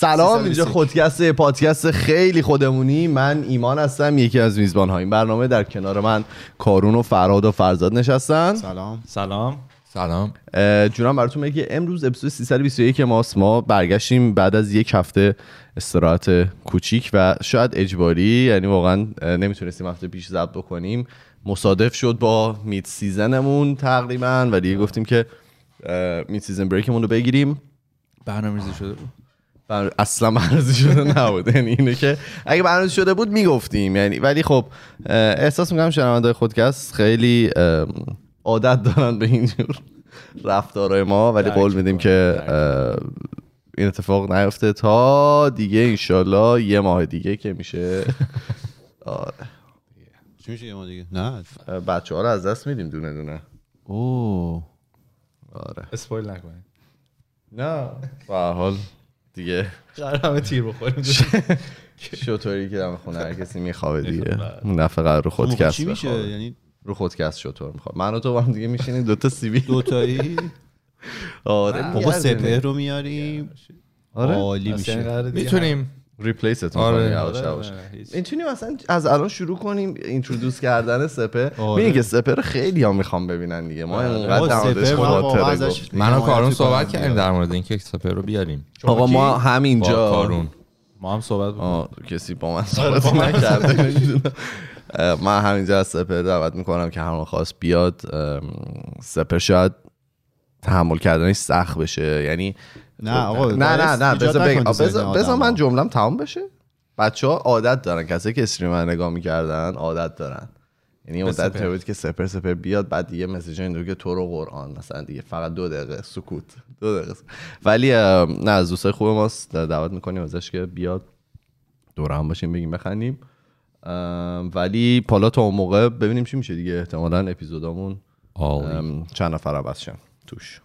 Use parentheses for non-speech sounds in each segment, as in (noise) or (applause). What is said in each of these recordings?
سلام اینجا خودکست پادکست خیلی خودمونی. من ایمان هستم یکی از میزبان های این برنامه در کنار من کارون و فرهاد و فرزاد نشستن. سلام. سلام. سلام. جونم براتون بگه امروز اپیزود 321 ماست. ما برگشتیم بعد از یک هفته استراحت کوچیک و شاید اجباری یعنی واقعا نمی‌تونستیم هفته پیش ضبط بکنیم. مصادف شد با میت سیزنمون تقریبا و دیگه گفتیم که میت سیزن بریکمون رو بگیریم. برنامه‌ریزی شده بود. بر... اصلا برنامه‌ریزی شده نبود. (laughs) یعنی اینه که اگه برنامه‌ریزی شده بود می‌گفتیم. یعنی ولی خب احساس می‌کنم شنونده خودکست خیلی عادت دارن به اینجور رفتارهای ما. ولی قول میدیم که این اتفاق نیفته تا دیگه انشالله یه ماه دیگه که میشه. (laughs) آره. چی میشه یه ما دیگه؟ نه. بچه ها رو از دست میدیم دونه دونه. اوه. آره. اسپویل نکنید. نه. به هر حال. دیگه. قرار همه تیر بخوریم. (laughs) شطوری که دم خونه هر کسی میخوابه دیگه. دفعه قرار رو خودکست چی میشه؟ بخوابه. یعنی رو خودکست شطور می‌خواد من و تو با هم دیگه میشینیم دوتا سیبی. دوتایی؟ (laughs) آره. بابا. سپهر رو میاریم. آره. عالی میشه. می‌تونیم. ریپلیس اتون آره. یواش یواش. می‌تونیم مثلا از الان شروع کنیم اینترودوس کردن سپه آره. میگه که سپه رو خیلی ها می‌خوام ببینن دیگه. ما اینقدر من و کارون صحبت. کردیم در مورد اینکه سپر رو بیاریم. آقا ما با همینجا کارون. ما هم صحبت کسی با من صحبت نکرده. (laughs) من همینجا از سپر دعوت می‌کنم که همون خواست بیاد سپر شاید تحمل کردنش سخت بشه. یعنی نه آقا نه نه نه بذار تو. من جملم تمام بشه. بچه ها عادت دارن کسی که استریم من نگاه می‌کردن عادت دارن. یعنی سپر. بود که سپر سپر بیاد بعد دیگه مسیج این که تو رو قرآن مثلا دیگه فقط دو دقیقه سکوت دو دقیقه. سکوت. ولی نه از دوستای خوب ماست. دعوت می‌کنیم ازش که بیاد دور هم باشیم بگیم بخندیم. ولی حالا تا اون موقع ببینیم چی میشه دیگه. احتمالا اپیزودامون چند نفر عوض شن. توش.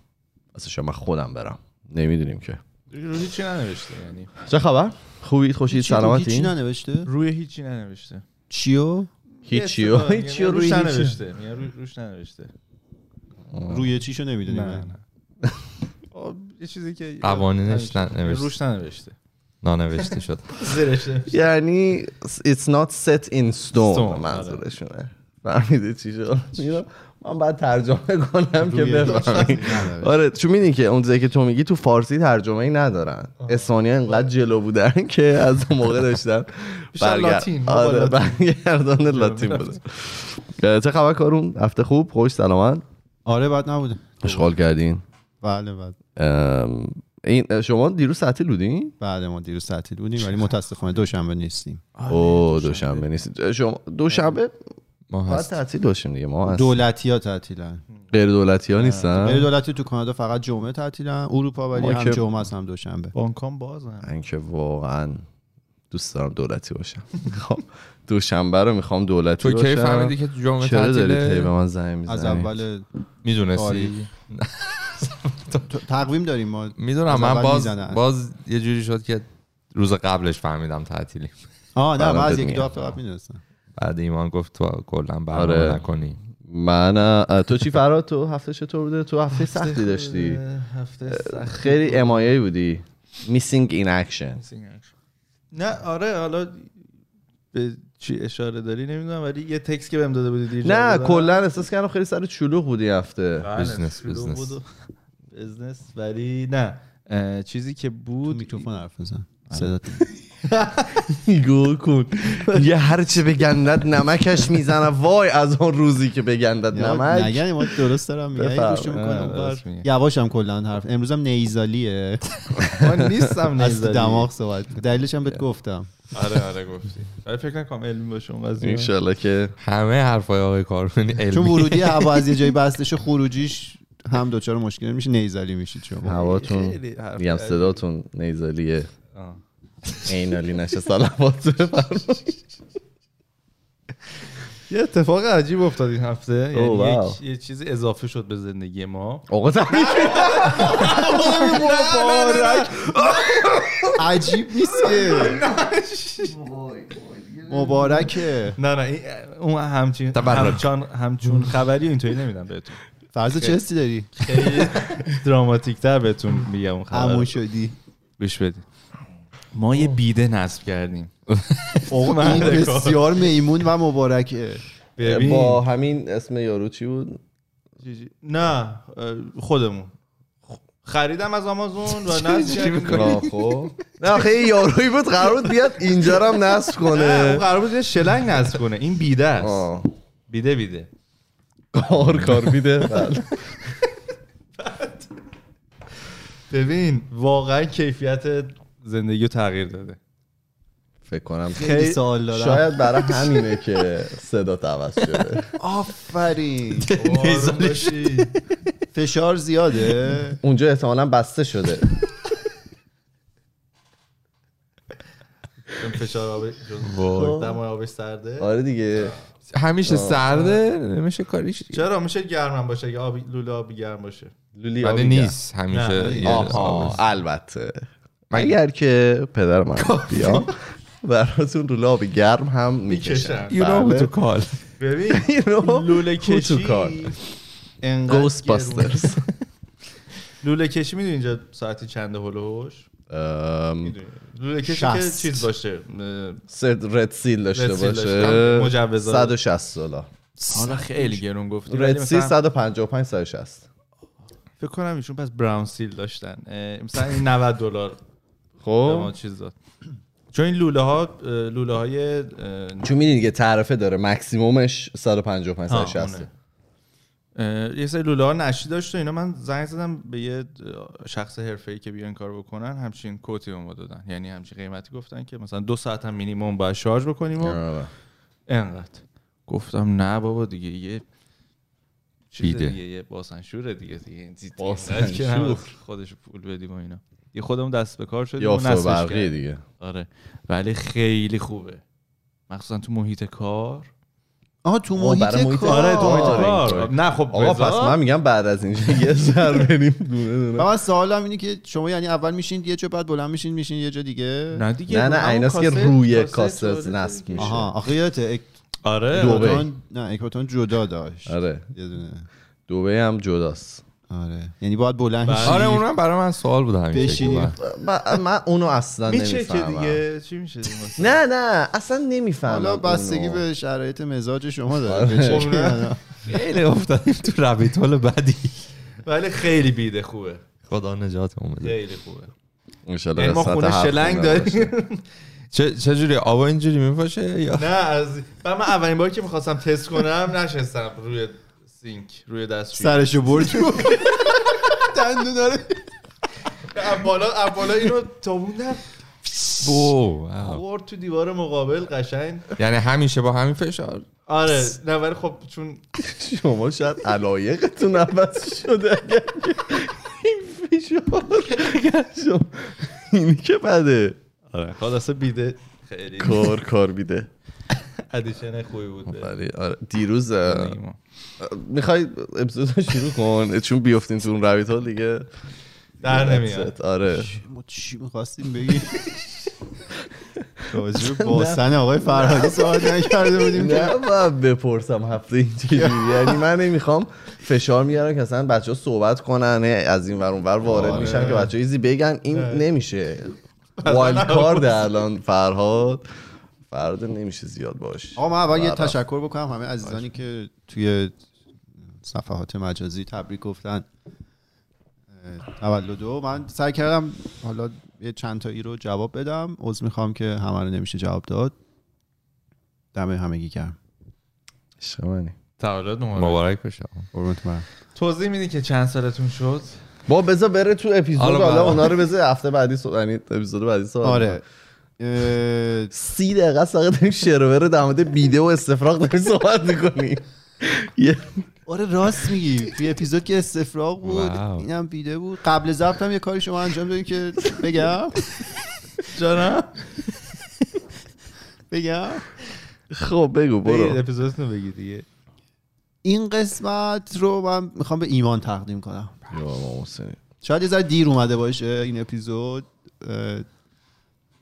واسه من خودم برم. نمی‌دونیم که. روی هیچی ننوشته یعنی. چه خبر؟ خوبید؟ خوشید؟ چی- هیچی سلامتی؟ ننوشته؟ روی هیچی ننوشته. چیو؟ هیچی و هیچی و روی ننوشته میگه روی- روش ننوشته. روی چیشو نمی‌دونی نه (laughs) یه چیزی که قوانینش ننوشته. روش ننوشته. نانوشته شد. (laughs) یعنی it's not set in stone Stone، منظورشونه. فهمیدی چی شد؟ من باید ترجمه کنم که بفهمی آره چون می‌دونی که اون چیزی که تو میگی تو فارسی ترجمه ای ندارن اسپانی انقدر جلو بودن که از اون موقع داشتن (laughs) لاتین، آره لاتین. برگردان لاتین بوده چه خبر کارون؟ هفته خوب؟ خوش؟ سلامت؟ آره بعد نبوده اشغال کردین؟ بله بله. ام، این شما دیروز تعطیل بودین؟ بعد ما دیروز تعطیل بودیم ولی متاسفانه دوشنبه نیستیم. او دوشنبه نیست شما دوشنبه؟ ما هست. تعطیل داشتیم دیگه ما هست. دولتی ها تعطیلن. غیر دولتی ها نیستن؟ غیر دولتی تو کانادا فقط جمعه تعطیلن اروپا ولی هم که- جمعه است هم دوشنبه. بانکام بازن. من که واقعا دوست دارم دولتی باشم. (laughs) خب دوشنبه رو می‌خوام دولتی تو کی فهمیدی که جمعه چرا دارید هی به تعطیله من زنگ از می‌زنی اول می‌دونستی؟ (laughs) تقویم داریم ما. می‌دونم از من باز. باز یه جوری شد که روز قبلش فهمیدم تعطیلی آه نه برام من از بهت یک میگم. دو هفته قبل می‌دونستم بعد ایمان گفت تو کلا برنامه آره. نکنی. من تو چی فراد؟ تو هفته چطور بوده؟ تو هفته سختی داشتی. هفته سخت. خیلی امایه بودی. Missing in action. نه آره حالا به چی اشاره داری نمی‌دونم ولی یه تکس که بهم داده بودی دیر نه. کلا احساس کردم خیلی سر چلوغ بودی هفته. بیزنس، بیزنس. بیزنس ولی نه. چیزی که تو بود میکروفون حرف بزن. صدات. (laughs) (laughs) گل کن. یه هرچه بگندد نمکش می‌زنه. وای از اون روزی که بگندد نمک. نگن ما درست دارم. میگه. یواشم کلا حرف. امروزم نیزالیه. (laughs) من نیستم (laughs) از نیزدی دماغ صحبت. دلیلش هم بهت گفتم. آره آره گفتی. ولی فکر نکنم علمی باشه اون قضیه. انشالله که همه حرفای آقای کارونی علمی. چون ورودی هوا از یه جایی بستش خروجیش هم دوچار مشکل میشه نیزالی میشید شما. هواتون میگم. صداتون نیزالیه. آه. اینالی نشه سلامات. یه اتفاق عجیب افتاد این هفته. یعنی یه چیزی اضافه شد به زندگی ما. آقا تبریک مبارک عجیب نیست که. مبارکه. نه نه این- اون همچین. همچون همچون خبری اینطوری نمیدم بهتون. فرض چه حسی داری؟ خیلی دراماتیک تر بهتون میگم اون خبر. شدی. گوش بدید ما یه بیده نصب کردیم. (laughs) این (laughs) بسیار میمون و مبارکه. ببین. با همین اسم یارو چی بود؟ نه اه، خودمون. خریدم از آمازون و (laughs) نصب خب. نه آخه یه یارویی بود قرار بود بیاد اینجا رو هم نصب نه، کنه. قرار بود یه شلنگ نصب کنه. این بیده است. آه. بیده بیده. کار کار بیده. بله. ببین واقعا کیفیت زندگی رو تغییر داده. فکر کنم خیلی سوال دارم. شاید برای همینه که صدا عوض شده. آفرین. (laughs) فشار زیاده؟ اونجا احتمالا بسته شده. فشار آب وای. دمای آبش سرده؟ آره دیگه. همیشه سرده؟ نمیشه کاریش چرا؟ میشه گرمم باشه اگه آبی لوله آبی گرم باشه. لولی ولی آبی نیست. همیشه. البته. اگر که پدر من بیا براتون لوله آبی گرم هم می‌کشن know to call. ببین لوله کشی گرونه. Ghostbusters. لوله کشی می‌دونی اینجا ساعتی چنده هلوش؟ لوله کشی که. چیز باشه. رد سیل داشته باشه. مجوزات. 160 دلار. حالا خیلی گرون گفتی ولی رد سیل مثلا 155 160 فکر کنم ایشون پس براون سیل داشتن. مثلا این 90 دلار. ما خب چیز داد. چون این لوله ها لوله های چون می‌دونی که تعرفه داره. مکسیمومش 155 ها، 160 اونه. اه، یه سری لوله ها نشی داشت و اینا من زنگ زدم به یه شخص حرفه‌ای که بیان کار بکنن. همچین کوتی به ما دادن. یعنی همچین قیمتی گفتن که مثلا دو ساعت هم مینیمم باید شارژ بکنیم و آره. انقدر گفتم نه بابا دیگه یه چیز. دیگه یه باسنشوره دیگه دیگه. دیگه باسنشور. خودش پول بدیم و اینا. یه خودمون دست به کار شدیم و برقی. دیگه. آره. ولی خیلی خوبه. مخصوصا تو محیط کار. آها تو محیط محیط کار. آره تو محیط آره، کار. نه خب آقا. پس من میگم بعد از اینجا یه (laughs) سر بریم دونه دونه. من سوالم اینه که شما یعنی اول میشین یه جا بعد بلند میشین میشین یه جا دیگه؟ نه دیگه نه نه ایناست که روی وارد نصب. میشه. آها آخه یادته آره دو- اکواتون نه اکواتون جدا داشت. آره. یه دونه. دوبه هم جداست. آره. یعنی باید بلند بله. شی. آره اونم برای من سوال بود همیشه من- من, اونو اصلا میشه که نمی‌فهمم. دیگه چی میشه؟ (laughs) نه نه اصلا نمی‌فهمم حالا بستگی. به شرایط مزاج شما آره. داره چه که- خیلی افتادیم تو ربیت هول بدی ولی خیلی بیده خوبه. خدا نجاتمون بده. خیلی خوبه. انشالله یعنی ما خونه شلنگ داریم. چه چه جوری آبا اینجوری میپاشه یا؟ نه از من اولین باری که می‌خواستم تست کنم نشستم روی سینک روی دستشویی سرشو برد. دندون داره. بالا بالا اینو تابوندم بو. خورد تو دیوار مقابل قشنگ. یعنی همیشه با همین فشار؟ آره. نه ولی خب چون شما شاید علایقتون عوض شده. این فشار. اینی که بده. آره. خلاصه بیده. خیلی. کار کار بیده. ادیشن خوبی بود آره دیروز ما. می‌خوای اپیزود رو شروع کن؟ چون بیفتین تو اون رویت ها دیگه. در نمیاد. آره. ما چی می‌خواستیم بگیم؟ (laughs) راجع به باسن آقای فرهادی صحبت نکرده بودیم که. نه باید بپرسم هفته این (laughs) یعنی من نمی‌خوام فشار میارم که اصلا بچه ها صحبت کنن از این ور اون ور وارد آره. میشن که بچه ایزی بگن. این. نمیشه. وایلد کارد الان فرهاد. فرهاد نمیشه زیاد باش. آقا من اول یه. تشکر بکنم همه عزیزانی که توی صفحات مجازی تبریک گفتن. اه، تولدو من سعی کردم حالا یه چند تایی رو جواب بدم. عذر می‌خوام که همه رو نمیشه جواب داد. دم همگی گرم. عشق منی. تولد مبارک. مبارک بشه. قربونت برم. توضیح میدی که چند سالتون شد؟ با بذار بره تو اپیزود حالا بله. اونا رو بذار هفته بعدی سو... یعنی اپیزود بعدی صحبت آره. سی دقیقه است فقط داریم شروور در مورد بیده و استفراغ داریم صحبت می‌کنیم. یه آره راست میگی. توی اپیزود که استفراغ بود. اینم بیده بود. قبل ضبط هم یه کاری شما انجام دادین که بگم. جانم بگم. خب بگو برو. اپیزودتون رو بگید دیگه. این قسمت رو من می‌خوام به ایمان تقدیم کنم. شاید یه ذره دیر اومده باشه این اپیزود.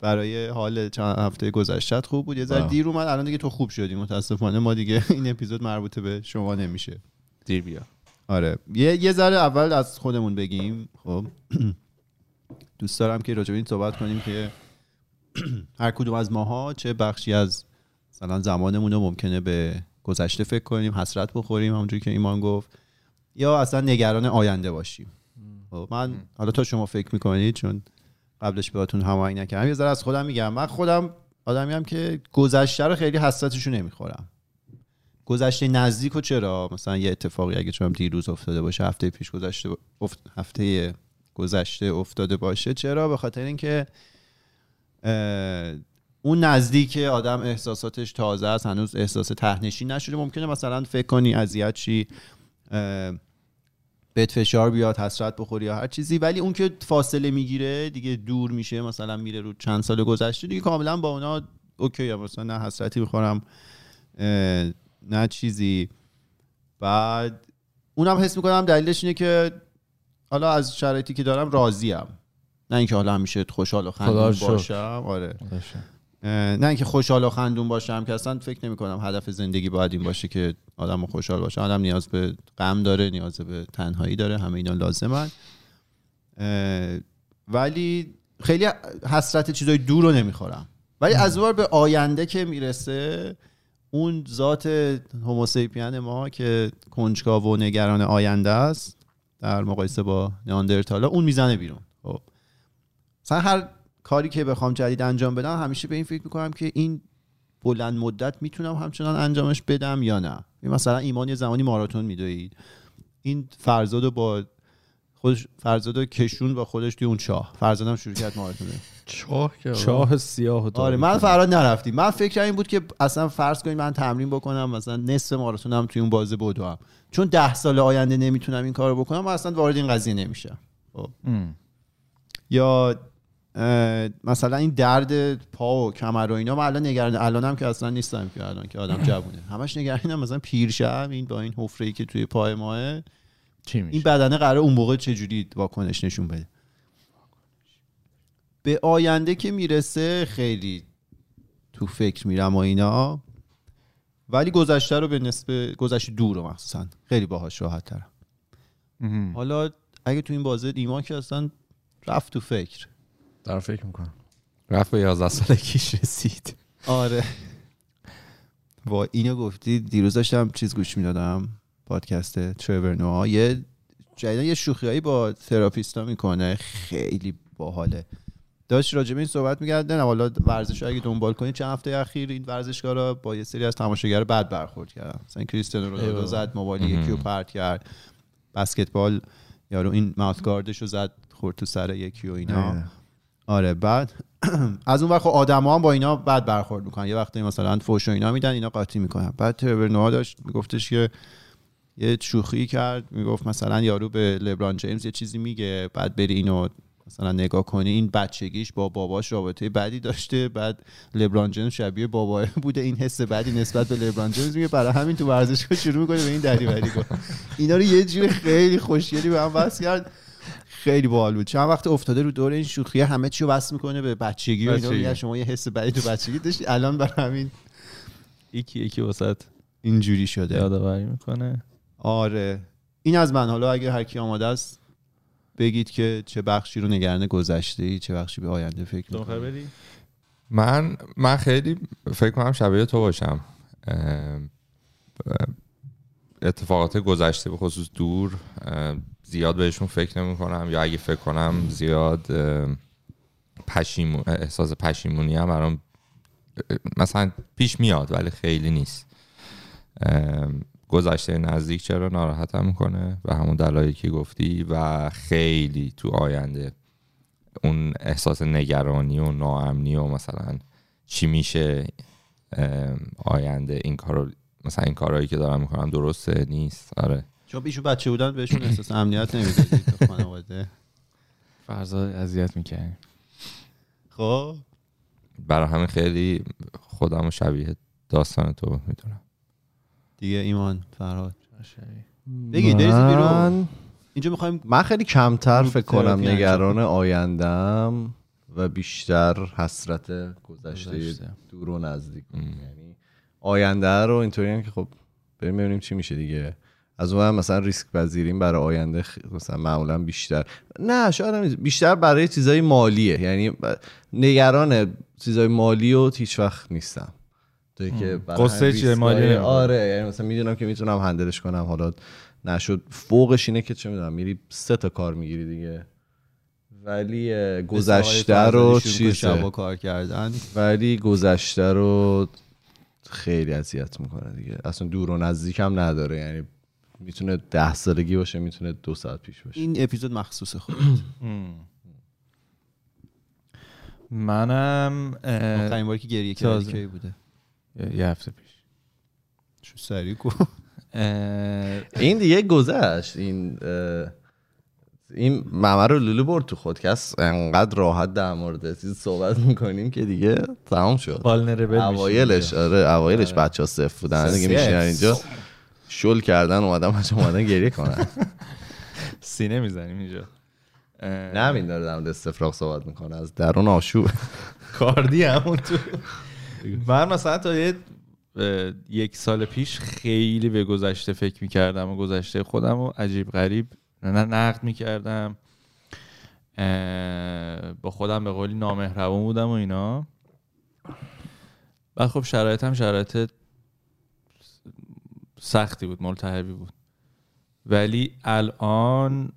برای حال چند هفته گذشته خوب بود؟ یه ذره. دیر اومد الان دیگه تو خوب شدی. متاسفانه ما دیگه (laughs) این اپیزود مربوط به شما نمیشه. دیر بیا. آره. یه یه ذره اول از خودمون بگیم خب. (clears throat) دوست دارم که راجع این صحبت کنیم که (clears throat) هر کدوم از ماها چه بخشی از مثلا زمانمون رو ممکنه به گذشته فکر کنیم حسرت بخوریم همونجوری که ایمان گفت یا اصلا نگران آینده باشیم. خب من حالا تا شما فکر می‌کنید چون قبلش بهتون هماهنگ نکردم. یه ذره از خودم میگم. من خودم آدمی هم که گذشته رو خیلی حسرتشو نمی‌خورم. گذشته نزدیک و چرا؟ مثلا یه اتفاقی اگه چون دیروز افتاده باشه هفته پیش گذشته افت... هفته گذشته افتاده باشه چرا؟ به خاطر اینکه اون نزدیک آدم احساساتش تازه است هنوز احساس تهنشین نشده. ممکنه مثلا فکر کنی اذیت چی بهت فشار بیاد حسرت بخوری یا هر چیزی. ولی اون که فاصله می‌گیره دیگه دور میشه مثلا میره رو چند سال گذشته دیگه کاملا با اونا اوکی. مثلا نه حسرتی می‌خورم نه چیزی. بعد اونم حس می‌کنم دلیلش اینه که حالا از شرایطی که دارم راضیم. نه اینکه حالا همیشه خوشحال و خندون. باشم آره. نه اینکه خوشحال و خندون باشم که اصلا فکر نمی کنم هدف زندگی باید این باشه که آدم خوشحال باشه. آدم نیاز به غم داره نیاز به تنهایی داره همه اینا لازمن. ولی خیلی حسرت چیزای دور رو نمی‌خورم. ولی از بار به آینده که می‌رسه اون ذات هوموسیپین ما که کنجکاو و نگران آینده است در مقایسه با نیاندرتالا اون می‌زنه بیرون. خب مثلا هر کاری که بخوام جدید انجام بدم همیشه به این فکر می‌کنم که این بلند مدت می‌تونم همچنان انجامش بدم یا نه. این مثلا ایمان یه زمانی ماراتون میدوید. این فرزاد با خودش فرزاد کشون با خودش توی اون چاه. فرزادم شروع کرد ماراتون چاه که؟ چاه سیاه آره. من فراد نرفتیم. من فکر این بود که اصلا فرض کنید من تمرین بکنم مثلا نصف ماراتونم توی اون بازه بدوم. چون ده سال آینده نمی‌تونم این کارو بکنم من اصلا وارد این قضیه نمیشم. ام. یا مثلا این درد پا و کمر و اینا من الان نگران الانم که اصلا نیستم که الان که آدم جوونه. همش نگرانم مثلا پیرشم این با این حفره ای که توی پای ماه چی میشه؟ این بدنه قرار اون موقع چجوری واکنش نشون بده. به آینده که می‌رسه خیلی تو فکر میرم و اینا. ولی گذشته رو به نسبه گذشته دور رو مخصوصا. خیلی باهاش راحت ترم. حالا اگه تو این بازه ایمان که اصلا رفت تو فکر. دارم فکر می‌کنم. رفت به 11 سالگیش رسید. آره. با اینو گفتی دیروز داشتم چیز گوش می‌دادم پادکست ترور نوها یه جدیدا یه شوخیایی با تراپیستا می‌کنه خیلی باحاله. داشت راجع به این صحبت می‌کرد نه حالا ورزش رو اگه دنبال کنید چند هفته اخیر این ورزشگاه را با یه سری از تماشاگر بد برخورد کردن. مثلا کریستیانو رونالدو. زد موبایل یکی رو پرت کرد. بسکتبال یارو این ماوت گاردش رو زد خورد تو سر یکی و اینا. آره بعد (clears throat) از اون وقت خب آدما هم با اینا بد برخورد می‌کنن. یه وقتی مثلا فوش و اینا میدن اینا قاطی می‌کنن. بعد ترور نوها داشت میگفتش که یه شوخی کرد. می‌گفت مثلا یارو به لبران جیمز یه چیزی میگه بعد بری اینو مثلا نگاه کنی. این بچگیش با باباش رابطه بدی داشته. بعد لبران جیمز شبیه باباه بوده. این حس بدی نسبت به لبران جیمز میگه. برای همین تو ورزشگاه شروع می‌کنه به این دریوری گفت. اینا رو یه جوری خیلی خوشگلی به هم بس کرد. خیلی باحال بود. چند وقت افتاده رو دور این شوخی همه چی رو بس می‌کنه به بچگی و اینا. شما یه حس بدی تو بچگی داشتی. الان برای همین یکی یکی وسط اینجوری شده. یادآوری می‌کنه. آره. این از من. حالا اگه هر کی آماده است بگید که چه بخشی رو نگران گذشته ای چه بخشی به آینده فکر می‌کنی؟ من من خیلی فکر کنم شبیه تو باشم. اتفاقات گذشته به خصوص دور زیاد بهشون فکر نمی کنم یا اگه فکر کنم زیاد پشیمون احساس پشیمونی هم برام مثلا پیش میاد ولی خیلی نیست. گذشته نزدیک چرا ناراحتم می‌کنه و همون دلایلی که گفتی و خیلی تو آینده اون احساس نگرانی و ناامنی و مثلا چی میشه آینده این کارو مثلا این کارهایی که دارم می‌کنم درسته نیست؟ آره. چون بیشو بچه بودن بهشون احساس امنیت نمی‌دادید تو خانواده. فرزاد اذیت می‌کنی خب. برای همین خیلی خودم رو شبیه داستان تو می‌دونم. دیگه ایمان فرهاد. بگید بریزید من بیرون. اینجا می‌خوایم من خیلی کمتر فکر کنم نگران آیندم و بیشتر حسرت گذشته. دور و نزدیک. یعنی آینده رو اینطوری هم که خب بریم ببینیم چی میشه دیگه. از اون مثلا ریسک پذیریم برای آینده خ- مثلا معمولا بیشتر. نه شاید. بیشتر برای چیزای مالیه. یعنی نگران چیزای مالی و هیچ وقت نیستم. که قصه چیه؟ مالی. آره یعنی مثلا می‌دونم که می‌تونم هندلش کنم. حالا نشد. فوقش اینه که چه می‌دونم میری سه تا کار می‌گیری دیگه. ولی گذشته رو چیزه. کار کردن؟ ولی گذشته رو خیلی اذیت می‌کنه دیگه. اصلا دور و نزدیک هم نداره. یعنی می‌تونه ده سالگی باشه می‌تونه دو ساعت پیش باشه. این اپیزود مخصوص خود (clears throat) منم آخرین باری که گریه کردی. کی بوده؟ یه هفته پیش. چه سریع کو. این دیگه گذشت. این این ممه رو لولو برد تو خودکست انقدر راحت در مورد چیز صحبت می‌کنیم که دیگه تمام شد. اوایلش. آره اوایلش بچه ها صفر بودن. دیگه میشینن اینجا. شل کردن اومدن بچه اومدن گریه کنن. (laughs) سینه می‌زنیم اینجا. همین داره در مورد استفراغ صحبت می‌کنه. از درون آشوب. (laughs) کاردی همون تو. من مثلا تا یه یک سال پیش خیلی به گذشته فکر می‌کردم و گذشته خودم و عجیب غریب نه نقد می‌کردم. با خودم به قولی نامهربون بودم و اینا. بعد خب شرایطم شرایط سختی بود ملتهبی بود. ولی الان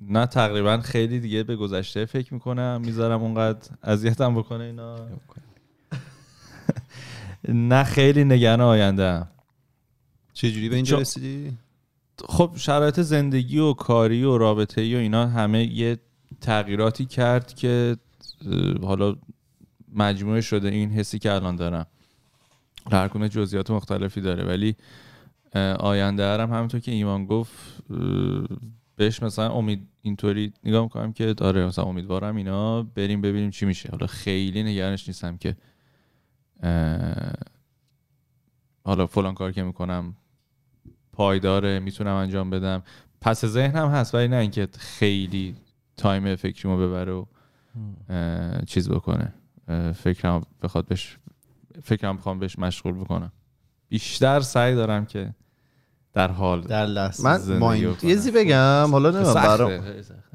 نه تقریبا خیلی دیگه به گذشته فکر می‌کنم. می‌ذارم اونقدر اذیتم بکنه اینا. (laughs) نه خیلی نگران آینده چجوری به اینجا جا- رسیدی؟ خب شرایط زندگی و کاری و رابطه ای و اینا همه یه تغییراتی کرد که حالا مجموعه شده این حسی که الان دارم. هر کدوم جزئیات مختلفی داره. ولی آینده هم همونطور که ایمان گفت بهش مثلا امید اینطوری نگاه می‌کنم که داره مثلا امیدوارم اینا بریم ببینیم چی میشه. حالا خیلی نگرانش نیستم که حالا فلان کار که می‌کنم پایداره می‌تونم انجام بدم. پس ذهنم هست ولی نه اینکه خیلی تایم فکریمو ببره و چیز بکنه. فکرم بخواد بهش فکرم بخوام بهش مشغول بکنم بیشتر سعی دارم که در حال در لحظه من مایند. یه چیزی بگم حالا نمی‌دونم برام.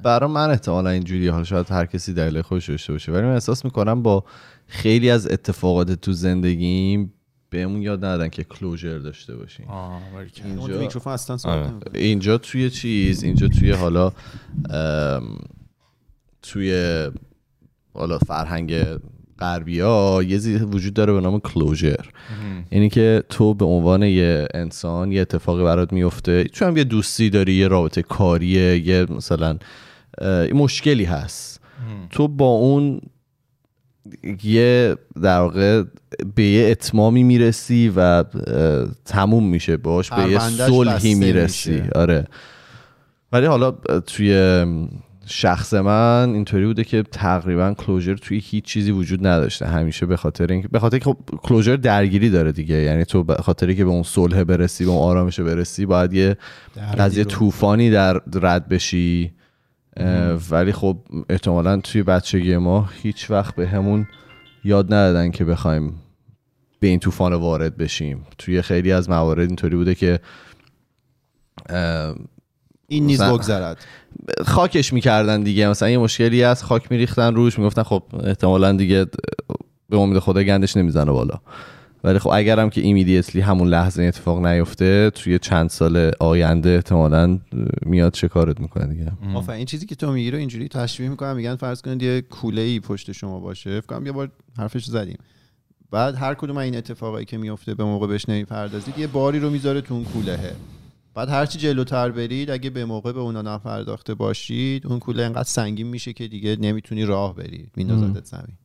برا من احتمالا اینجوری حالا شاید هر کسی دلیل خودش داشته باشه ولی من احساس می‌کنم با خیلی از اتفاقات تو زندگیم بهمون یاد ندادن که کلوجر داشته باشیم اینجا میکروفون اصلا آره. اینجا توی چیز اینجا توی حالا ام، توی حالا فرهنگ غربی ها یه چیزی وجود داره به نام کلوجر اینی که تو به عنوان یه انسان یه اتفاقی برات میفته. چون هم یه دوستی داری یه رابطه کاریه یه مثلا یه مشکلی هست. تو با اون یه در واقع به یه اتمامی می‌رسی و تموم میشه باش به یه صلحی می‌رسی. میشه. آره. ولی حالا توی شخص من اینطوری بوده که تقریبا کلوجر توی هیچ چیزی وجود نداشته. همیشه به خاطر اینکه به خاطر خب کلوجر درگیری داره دیگه. یعنی تو به خاطری که به اون صلح برسی به اون آرامش برسی باید یه دردی از یه رو. طوفانی در رد بشی. ولی خب احتمالا توی بچگی ما هیچ وقت به همون یاد ندادن که بخوایم به این طوفان وارد بشیم. توی خیلی از موارد اینطوری بوده که این نیز بگذرد. خاکش می‌کردن دیگه. مثلا یه مشکلی هست خاک میریختن روش می‌گفتن خب احتمالا دیگه به امید خدا گندش نمی‌زنه بالا. ولی خب اگرم که immediately همون لحظه این اتفاق نیفته توی چند سال آینده احتمالا میاد چه کارت می‌کنه دیگه. آفرین این چیزی که تو میگی رو اینجوری تشبیه می‌کنم. میگن فرض کنید یه کوله ای پشت شما باشه. فکر کنم یه بار حرفش زدیم. بعد هر کدوم این اتفاقایی که میفته به موقع بهش نمی‌پردازید یه باری رو می‌ذاره تو اون کولهه. بعد هرچی جلوتر برید اگه به موقع به اونا نپرداخته باشید اون کوله انقدر سنگین میشه که دیگه نمی‌تونی راه بری میندازدت زمین.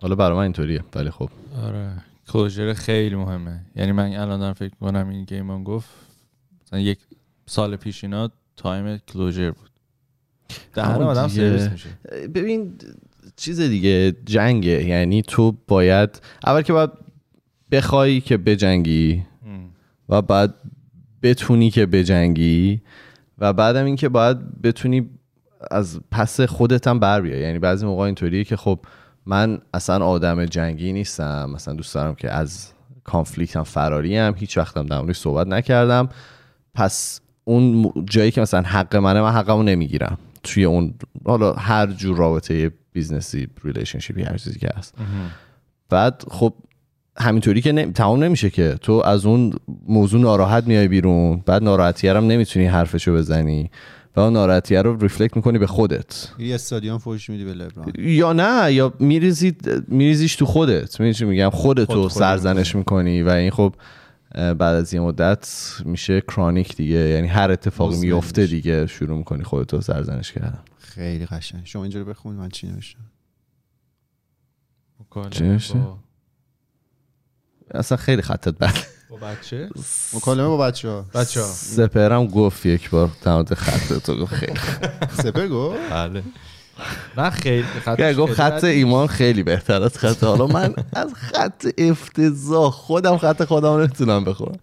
حالا برای من اینطوریه ولی خب. آره. کلوژر خیلی مهمه. یعنی من الان دارم فکر کنم این که ایمان گفت مثلا یک سال پیش اینا تایم کلوژر بود. دهن آدم. سرویس میشه. ببین چیز دیگه جنگه. یعنی تو باید اول که باید بخوای که بجنگی. و بعد بتونی که بجنگی و بعدم اینکه باید بتونی از پس خودت هم بر بیای. یعنی بعضی موقع اینطوریه که خب من اصلا آدم جنگی نیستم. مثلا دوست دارم که از conflict هم فراری هم هیچ وقت هم در صحبت نکردم. پس اون جایی که مثلا حق منه من حقمو نمی‌گیرم. توی اون حالا هر جور رابطه business ی relationship ی هر چیزی که هست. بعد خب همینطوری که نمی... تمام نمیشه که. تو از اون موضوع ناراحت میای بیرون بعد ناراحتیه رو هم نمی‌تونی حرفشو بزنی. و اون ناراحتیه رو ریفلکت می‌کنی به خودت. یه استادیوم فوش میدی به لبران. یا نه یا میریزی میریزیش تو خودت. می‌دونی چی میگم؟ خودتو خود- سرزنش می‌کنی و این خب بعد از یه مدت میشه کرونیک دیگه. یعنی هر اتفاقی میفته. دیگه شروع می‌کنی خودتو سرزنش کردن. خیلی قشنگ. شما اینجا رو بخون من چی نوشتم مکالمه چی نوشته؟ با- اصلا خیلی خطت بد. با بچه؟ مکالمه با بچه ها بچه ها سپرم گفت یک بار مورد خط تو گفت خیلی سپر گفت؟ بله. نه خیلی یعنی گفت خط ایمان خیلی بهتر از خط. حالا من از خط افتضاح خودم خط خودم نمی‌تونم بخورم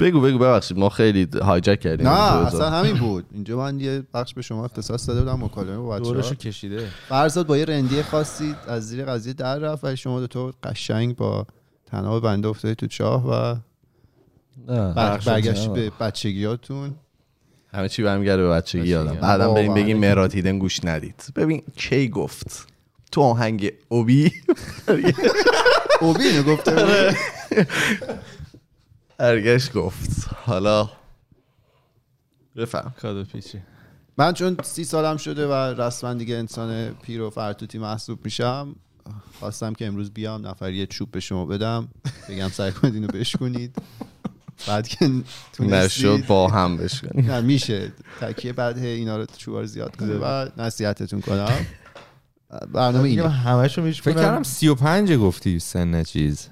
بگو بگو ببخشید. ما خیلی هایجک کردیم. نه اصلا. همین بود. اینجا من یه بخش به شما اختصاص داده بودم مکالمه با بچه دورشو ها کشیده. فرزاد با یه رندی خاصی از زیر قضیه در رفت ولی شما دو تا قشنگ با تناب بنده افتادی تو چاه و نه. بر- بخش برگشتی نه. به بچگیاتون همه چی برمیگرده به بچگی یادم. بعدم بریم. بگیم مهرات هیدن گوش ندید ببین کی گفت تو آهنگ اوبی (laughs) اوبی اینو گفته. بود؟ ارگش گفت حالا بفهم کادو پیچی من چون سی سالم شده و رسما دیگه انسان پیر و فرتوتی محسوب میشم خواستم که امروز بیام نفر یه چوب به شما بدم بگم سعی کنید اینو بشکنید بعد که نشد تونستید. با هم بشکنیم نه میشه. تکیه بعد اینا رو چوبا رو زیاد کنه. و نصیحتتون کنم. برنامه اینه. همشو میشکنم فکر کردم 35 گفتی سن چیز.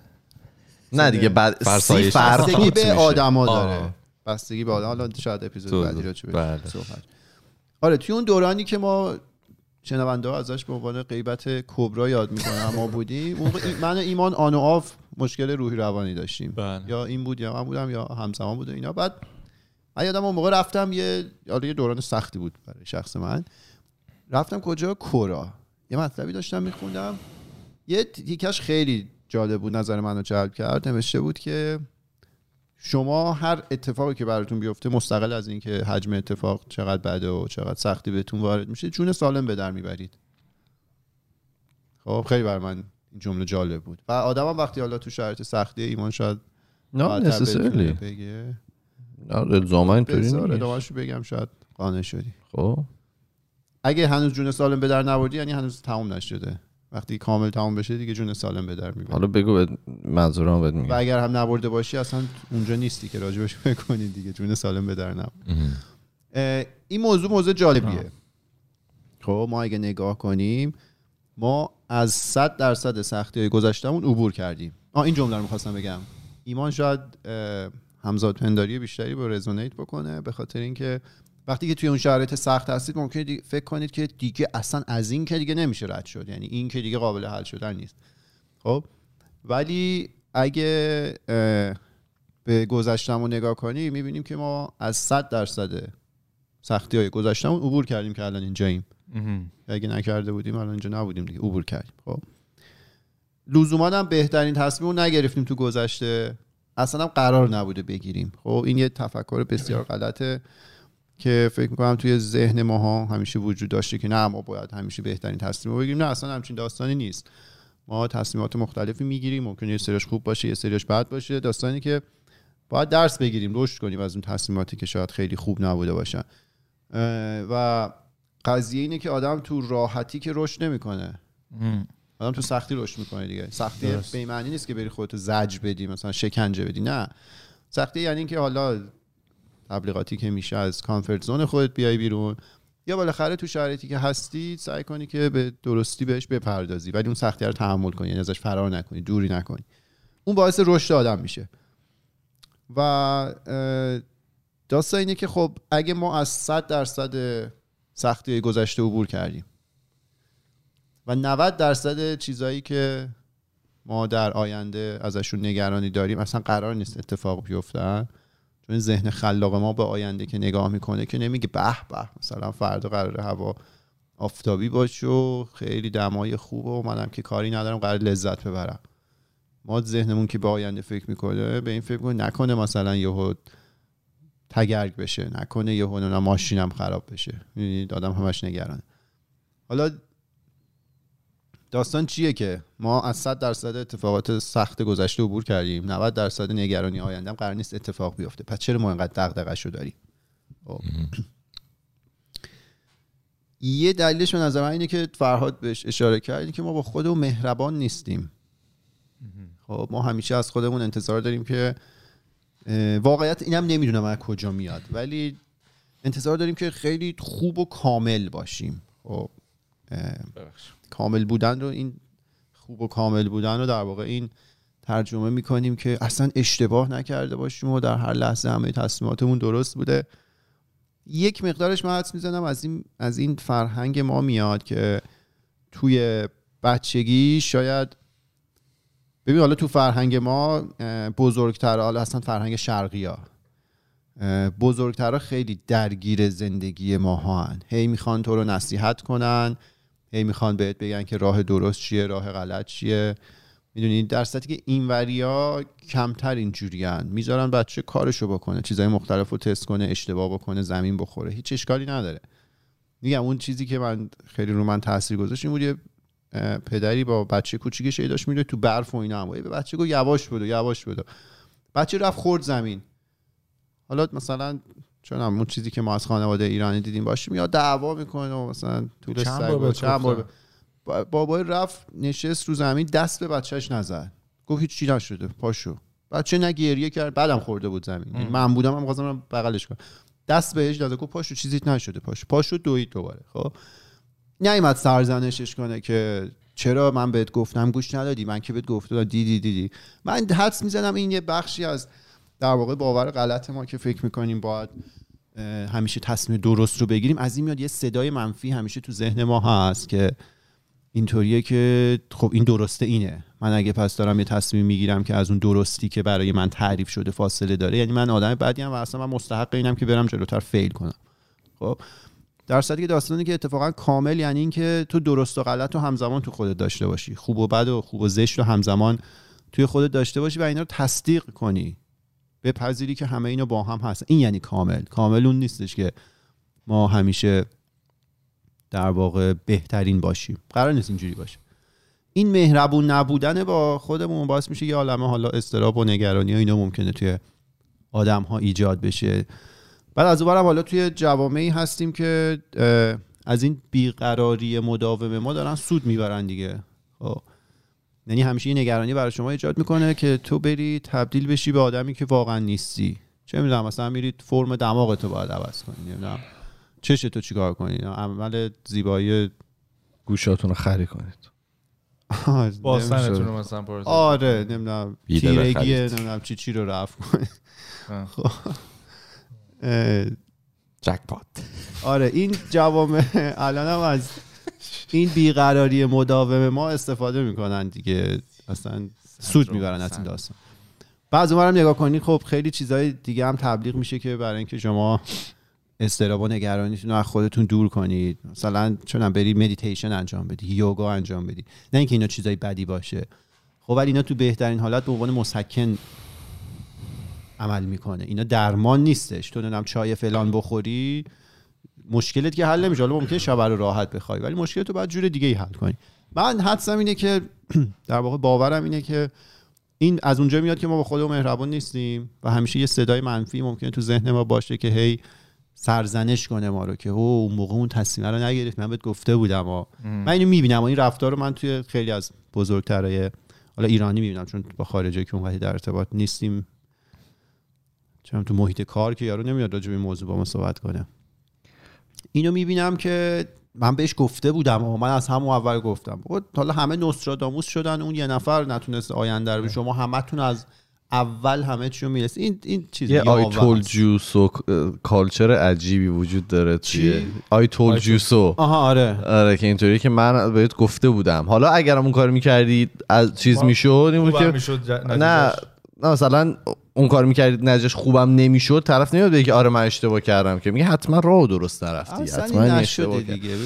نه دیگه بعد سی فرسایش. فرق بستگی به. آدما. داره. بستگی به آدم. حالا شاید اپیزود بعدی رو چه بله. صحبت. آره توی اون دورانی که ما شنونده ها ازش به عنوان غیبت کبرا یاد می‌کنن. ما بودیم اون موقع ای- من ایمان آن و آف مشکل روحی روانی داشتیم. بله. یا این بود یا من بودم یا همزمان بود و اینا. بعد من یادم اون موقع رفتم یه حالا یه دوران سختی بود برای شخص من. رفتم کجا؟ کورا. یه مطلبی داشتم میخوندم. یه تیکش خیلی جالب بود نظر منو جلب کرد. نوشته بود که شما هر اتفاقی که براتون بیفته مستقل از اینکه حجم اتفاق چقدر بده و چقدر سختی بهتون وارد میشه جون سالم به در می‌برید. خب خیلی بر من این جمله جالب بود. و آدمم وقتی حالا تو شرایط سختی ایمان شاید نه بگه. الزاما اینطوری بگم شاید قانع شدی. خب. اگه هنوز جون سالم به در نبردی یعنی هنوز تموم نشده. وقتی کامل تموم بشه دیگه جون سالم به در می‌بری حالا بگو به منظورم بهت و میگم اگر هم نبرده باشی اصلا اونجا نیستی که راجبش فکر کنی دیگه. جون سالم به در این موضوع موضوع جالبیه. خب ما اگه نگاه کنیم ما از 100 درصد سختی های گذشتمون عبور کردیم. آه این جمله رو می‌خواستم بگم. ایمان شاید همزاد پنداری بیشتری با رزونیت بکنه به خاطر اینکه وقتی که توی اون شرایط سخت هستید ممکنه دی- فکر کنید که دیگه اصلا از این که دیگه نمیشه رد شد. یعنی این که دیگه قابل حل شدن نیست. خب؟ ولی اگه به گذشتمون نگاه کنیم می‌بینیم که ما از 100 درصد سختی های گذشتمون عبور کردیم که الان اینجاییم. اگه نکرده بودیم الان اینجا نبودیم دیگه عبور کردیم. خب؟ لزوما هم بهترین تصمیم رو نگرفتیم تو گذشته. اصلا هم قرار نبوده بگیریم. خب؟ این یه تفکر بسیار غلطه. که فکر می‌کنم توی ذهن ماها همیشه وجود داشته که نه ما باید همیشه بهترین تصمیم رو بگیریم. نه اصلا همچین داستانی نیست. ما تصمیمات مختلفی می‌گیریم. ممکنه یه سریش خوب باشه یه سریش بد باشه. داستانی که باید درس بگیریم رشد کنیم از اون تصمیماتی که شاید خیلی خوب نبوده باشن. و قضیه اینه که آدم تو راحتی که رشد نمی‌کنه. آدم تو سختی رشد می‌کنه دیگه. سختی. به معنی نیست که بری خودتو زج بدی مثلا شکنجه بدی. نه. سختی یعنی اینکه حالا تبلیغاتی که میشه از کانفرت زون خودت بیای بیرون. یا بالاخره تو شرایطی که هستی سعی کنی که به درستی بهش بپردازی ولی اون سختی رو تحمل کنی یعنی ازش فرار نکنی دوری نکنی. اون باعث رشد آدم میشه. و داستان اینه که خب اگه ما از 100 درصد سختی گذشته عبور کردیم و 90 درصد چیزایی که ما در آینده ازشون نگرانی داریم اصلا قرار نیست اتفاق بیفتن. چون ذهن خلاق ما به آینده که نگاه می‌کنه که نمیگه به به مثلا فردا قرار هوا آفتابی باشه و خیلی دمای خوبه و منم که کاری ندارم قرار لذت ببرم. ما ذهنمون که به آینده فکر می‌کنه به این فکر می‌کنه نکنه مثلا یهو تگرگ بشه نکنه یهو ماشینم خراب بشه. می‌دونید آدم همش نگرانه. حالا داستان چیه که ما از 100 درصد اتفاقات سخت گذشته عبور کردیم 90 درصد نگرانی آینده هم قرار نیست اتفاق بیفته. پس چرا ما اینقدر دغدغه‌شو داریم؟ خب. یه دلیلش به نظر من اینه که فرهاد بهش اشاره کرد که ما با خودمون مهربان نیستیم. خب ما همیشه از خودمون انتظار داریم که واقعیت اینم نمی‌دونم از کجا میاد ولی انتظار داریم که خیلی خوب و کامل باشیم. خب کامل بودن رو این خوب و کامل بودن رو در واقع این ترجمه می‌کنیم که اصلا اشتباه نکرده باشیم و در هر لحظه همه تصمیماتمون درست بوده. یک مقدارش من حدس می‌زنم از این از این فرهنگ ما میاد که توی بچگی شاید ببین حالا تو فرهنگ ما بزرگتر حالا اصلا فرهنگ شرقی ها بزرگترها خیلی درگیر زندگی ما هن هی می‌خوان تو رو نصیحت کنن. هی می‌خوان بهت بگن که راه درست چیه راه غلط چیه. می‌دونی در صورتی که این وریا کمتر اینجوریان می‌ذارن بچه کارشو بکنه چیزهای مختلف رو تست کنه اشتباه بکنه زمین بخوره. هیچ اشکالی نداره. میگم اون چیزی که من خیلی رو من تاثیر گذاشت این بود یه پدری با بچه کوچیکش هی داشت میره تو برف و اینا به بچه گفت یواش بدو یواش بدو. بچه رفت خورد زمین. حالا مثلا چون اون چیزی که ما از خانواده ایرانی دیدیم باشیم یا دعوا می‌کنه و مثلا طول سگ بهت چند بار. با- بابای رفت نشست رو زمین دست به بچهش نزد. گفت هیچ چی نشده پاشو. بچه نه گریه کرد بعدم خورده بود زمین. یعنی من بودم هم خواستم بغلش کنم. دست بهش داد گفت پاشو چیزی نشده پاشو. پاشو دوید دوباره خب. نیومد سرزنشش کنه که چرا من بهت گفتم گوش ندادی؟ من که بهت گفتم دیدی دیدی. من حدس می‌زنم این یه بخشی از در واقع باور غلط ما که فکر می‌کنیم باید همیشه تصمیم درست رو بگیریم. از این میاد یه صدای منفی همیشه تو ذهن ما هست که اینطوریه که خب این درسته اینه. من اگه پس دارم یه تصمیم می‌گیرم که از اون درستی که برای من تعریف شده فاصله داره یعنی من آدم بدی و اصلا من مستحق اینم که برم جلوتر فیل کنم. خب در که داستانی که اتفاقا کامل یعنی این که تو درست و غلط رو همزمان تو خودت داشته باشی. خوب و بد و خوب و زشت رو همزمان توی خودت داشته باشی و اینا رو تصدیق کنی. بپذیری که همه اینا با هم هست این یعنی کامل. کامل اون نیستش که ما همیشه در واقع بهترین باشیم. قرار نیست اینجوری باشه. این مهربون نبودن با خودمون باعث میشه یه عالمه حالا استراب و نگرانی و اینا ممکنه توی آدم ها ایجاد بشه. بعد از اونورم حالا توی جوامعی هستیم که از این بیقراری مداوم ما دارن سود می‌برن دیگه. خب. یعنی همیشه یه نگرانی برای شما ایجاد می‌کنه که تو بری تبدیل بشی به آدمی که واقعا نیستی. چه می‌دونم مثلا میری فرم دماغتو باید عوض کنی نمی‌دونم. چش تو چیکار کنی؟ عمل زیبایی گوشاتون رو خری کنید. باستنتون رو مثلا پروتز آره نمی‌دونم. تیرگی. نمی‌دونم چی چی رو رفت کنی. آه. خب. جکپات. آره این جوامع الان هم از این بیقراری مداوم ما استفاده می‌کنن دیگه. اصلا سود می‌برن از این داستان. بعضی هم نگاه کنید خب خیلی چیزهای دیگه هم تبلیغ میشه که برای اینکه شما استراب و نگرانیتون رو از خودتون دور کنید. مثلا چونم بری مدیتیشن انجام بدی یوگا انجام بدی. نه اینکه اینا چیزای بدی باشه. خب ولی اینا تو بهترین حالت به عنوان مسکن عمل می‌کنه. اینا درمان نیستش. تو نمی‌دونم چای فلان بخوری مشکلت که حل نمیشه. حالا ممکنه شب رو راحت بخوای ولی مشکلت رو باید جور دیگه ای حل کنی. من حدسم اینه که (clears throat) در واقع باورم اینه که این از اونجا میاد که ما با خودمون مهربان نیستیم و همیشه یه صدای منفی ممکنه تو ذهن ما باشه که هی سرزنش کنه ما رو که او اون موقع اون تصمیم رو نگرفت. من بهت گفته بودم و من اینو می‌بینم. و این رفتار رو من توی خیلی از بزرگترای حالا ایرانی می‌بینم چون با خارجی که اونقدر در ارتباط نیستیم. چون تو محیط کار که یارو نمیاد راجع به موضوع با ما صحبت کنه. اینو می‌بینم که من بهش گفته بودم و من از همون اول گفتم. خب حالا همه نوستراداموس شدن اون یه نفر نتونست آینده رو به شما همتون از اول همه چی رو می‌رسه این این چیز یه آی تول است. جوس و کالچر عجیبی وجود داره توی؟ آی تول جوسو آها آره. آره که اینطوری که من بهت گفته بودم. حالا اگرم اون کار می‌کردید از چیز می‌شد این بود که نه مثلا اون کار می‌کردید نتیجهش خوبم نمی‌شد طرف نمیاد بگه آره من اشتباه کردم که. میگه حتما راه درست نرفتی حتما اشتباه. دیگه.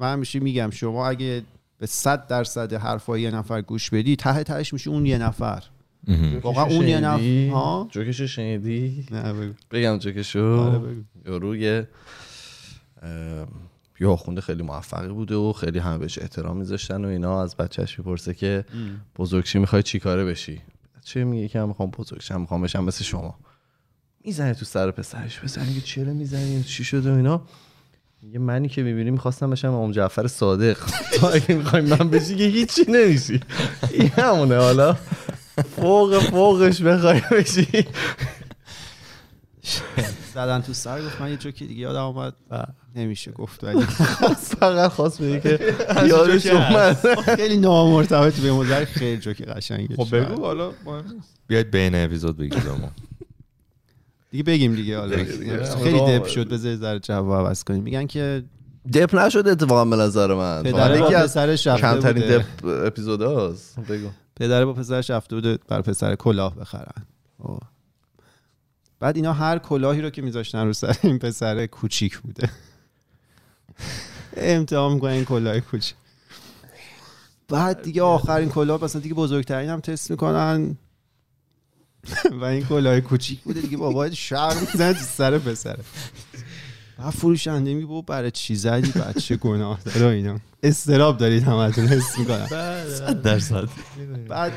من همیشه میگم شما اگه به صد درصد حرفای یه نفر گوش بدی ته تهش میشه اون یه نفر. واقعا اون یه نفر؟ ها؟ جوکشو شنیدی؟ نه بگو. بگم جوکشو. آره. یارو یه یه آخونده خیلی موفقی بوده و خیلی همه بهش احترام میذاشتن و اینا. از بچهش می‌پرسه که بزرگشی می‌خوای چی کاره بشی؟ چه میگه که من می‌خوام بزرگشم می‌خوام بشم مثل شما. می‌زنه تو سر پسرش. پسر میگه چرا می‌زنی؟ چی شده و اینا؟ یه منی که می‌بینی می‌خواستم بشم ام جعفر صادق. (laughs) تو اگه می‌خوای من بشی که هیچی نمیشی. این همونه. حالا فوق فوقش بخوای بشی. زدن تو سر گفت من یه جوکی دیگه یادم اومد. نمیشه گفت ولی. فقط خواست بگه که (laughs) یادش اومد. خیلی نامرتبط به مدر خیلی جوکی قشنگه خب بگو حالا. بیاید بین اپیزود بگید ما دیگه بگیم دیگه حالا. خیلی دپ شد بذار ذره جو عوض کنیم. میگن که دپ نشده اتفاقا به نظر من. پدر فقط با یکی از پسرش رفته کمترین بوده. دپ اپیزود هاست. بگو. پدر با پسرش رفته بوده بر پسر کلاه بخرن. خب. بعد اینا هر کلاهی رو که میذاشتن رو سر این پسر کوچیک بوده. امتحان می‌کنن این کلاه کوچیک بعد دیگه آخرین کلاه مثلا دیگه بزرگترین هم تست می‌کنن. (laughs) و این کلاه کوچیک بوده دیگه. بابا شهر می‌زنه تو سر پسره. بعد فروشنده میگه بابا برای چی زدی؟ بچه گناه داره و اینا. استراب دارید همتون حس می‌کنم. درصد. بعد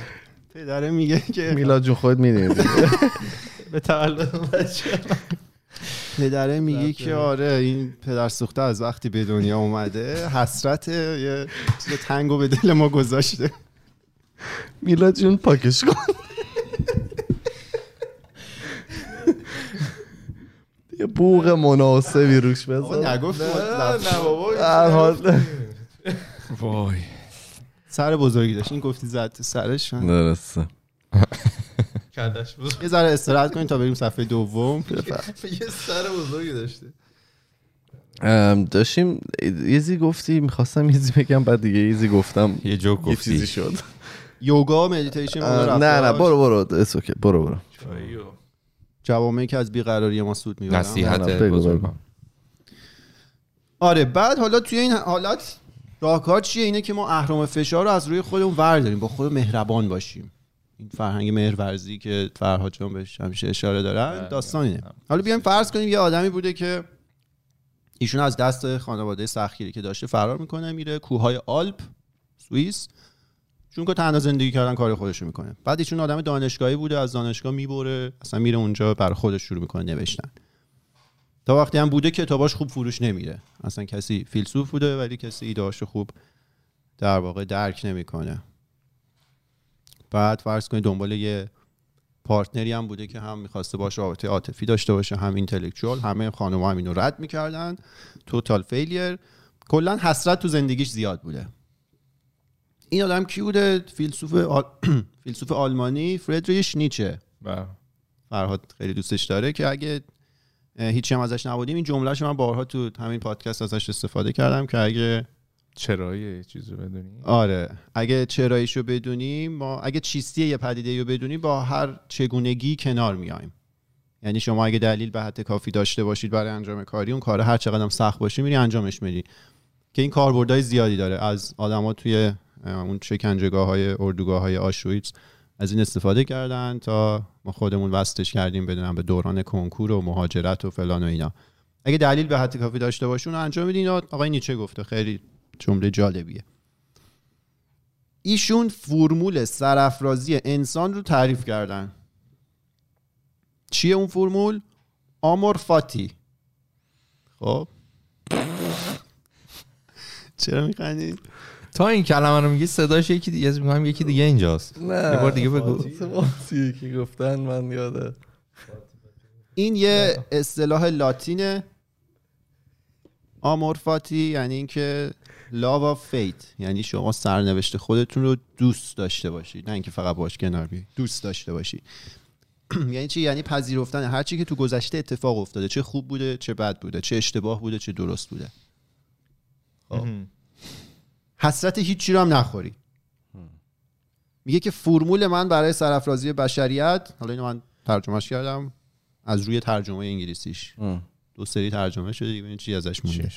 پدره میگه که میلاد جون خود می‌دونی. (laughs) به تولد بچه پدره میگه که آره این پدر سوخته از وقتی به دنیا اومده حسرت یه چیز تنگو به دل ما گذاشته. میلاد جون پاکش کن. یه بوق مناسبی روش بذار نگفت نه بابا وای. سر بزرگی داشت. این گفتی زد سرش؟ درسته. کلش بزرگ. یه ذره استراحت کنیم تا بریم صفحه دوم. یه سر بزرگی داشته ام، داشتیم ایزی گفتی می‌خواستم ایزی بگم بعد دیگه ایزی گفتم. یه جوک یه چیزی گفتی شد. یوگا مدیتیشن نه نه برو برو اس اوکی برو برو. جوامعی که از بیقراری ما سود می‌برن. نصیحت بزرگان. آره بعد حالا توی این حالت راهکار چیه؟ اینه که ما اهرام فشار رو از روی خودمون ورداریم با خود مهربان باشیم. این فرهنگ مهرورزی که فرهاد جان بهش همیشه اشاره دارن داستان اینه حالا بیایم فرض کنیم یه آدمی بوده که ایشون از دست خانواده سختگیری که داشته فرار می‌کنه میره کوههای آلپ سوئیس چون که تنها زندگی کردن کار خودش رو می‌کنه. بعد ایشون آدم دانشگاهی بوده از دانشگاه می‌بره اصلا میره اونجا بر خودش شروع می‌کنه نوشتن. تا وقتی هم بوده کتاباش خوب فروش نمیره. اصلا کسی فیلسوف بوده ولی کسی ایدهاشو خوب در واقع درک نمی‌کنه. بعد فرض کنید دنبال یه partner ی هم بوده که هم می‌خواسته باشه رابطه عاطفی داشته باشه هم اینتלקچوال همه خانم هم اینو رد می‌کردن. total failure کلا حسرت تو زندگیش زیاد بوده. این آدم کی بوده؟ فیلسوف آل... (clears throat) فیلسوف آلمانی فردریش نیچه. فرهاد خیلی دوستش داره که اگه هیچی هم ازش نبودیم این جملهش من بارها تو همین پادکست ازش استفاده کردم که اگه چرایی یه چیزی رو بدونی؟ آره. اگه چراییش رو بدونیم ما اگه چیستی یه پدیده رو بدونیم با هر چگونگی کنار میایم. یعنی شما اگه دلیل به حد کافی داشته باشید برای انجام کاری اون کار هر چقدر سخت باشه میری انجامش میدی. که این کاربردهای زیادی داره. از آدما توی اون شکنجهگاه های اردوگاه های آشویتس از این استفاده کردن تا ما خودمون وستش کردیم بدونم به دوران کنکور و مهاجرت و فلان و اینا. اگه دلیل به حد کافی داشته باشون انجام میدین آقای نیچه گفته؟ خیلی جمله جالبیه. ایشون فرمول سرافرازی انسان رو تعریف کردن. چیه اون فرمول؟ آمور فاتی. خب. (laughs) چرا میخندی؟ تا این کلمه رو میگی صداش یکی دیگه میگم یکی دیگه اینجاست نه یه بار دیگه بگو. فاتی که گفتن من یاده این یه اصطلاح لاتینه. آمور فاتی یعنی اینکه of fate. یعنی شما سرنوشت خودتون رو دوست داشته باشید. نه اینکه فقط باش کنار بیاید دوست داشته باشید. (clears throat) یعنی چی؟ یعنی پذیرفتن هر چی که تو گذشته اتفاق افتاده. چه خوب بوده چه بد بوده. چه اشتباه بوده چه درست بوده. حسرت هیچی رو هم نخوری. میگه که فرمول من برای سرافرازی بشریت حالا اینو من ترجمهش کردم از روی ترجمه انگلیسیش. دو سری ترجمه شده دیگه چی ازش مونده.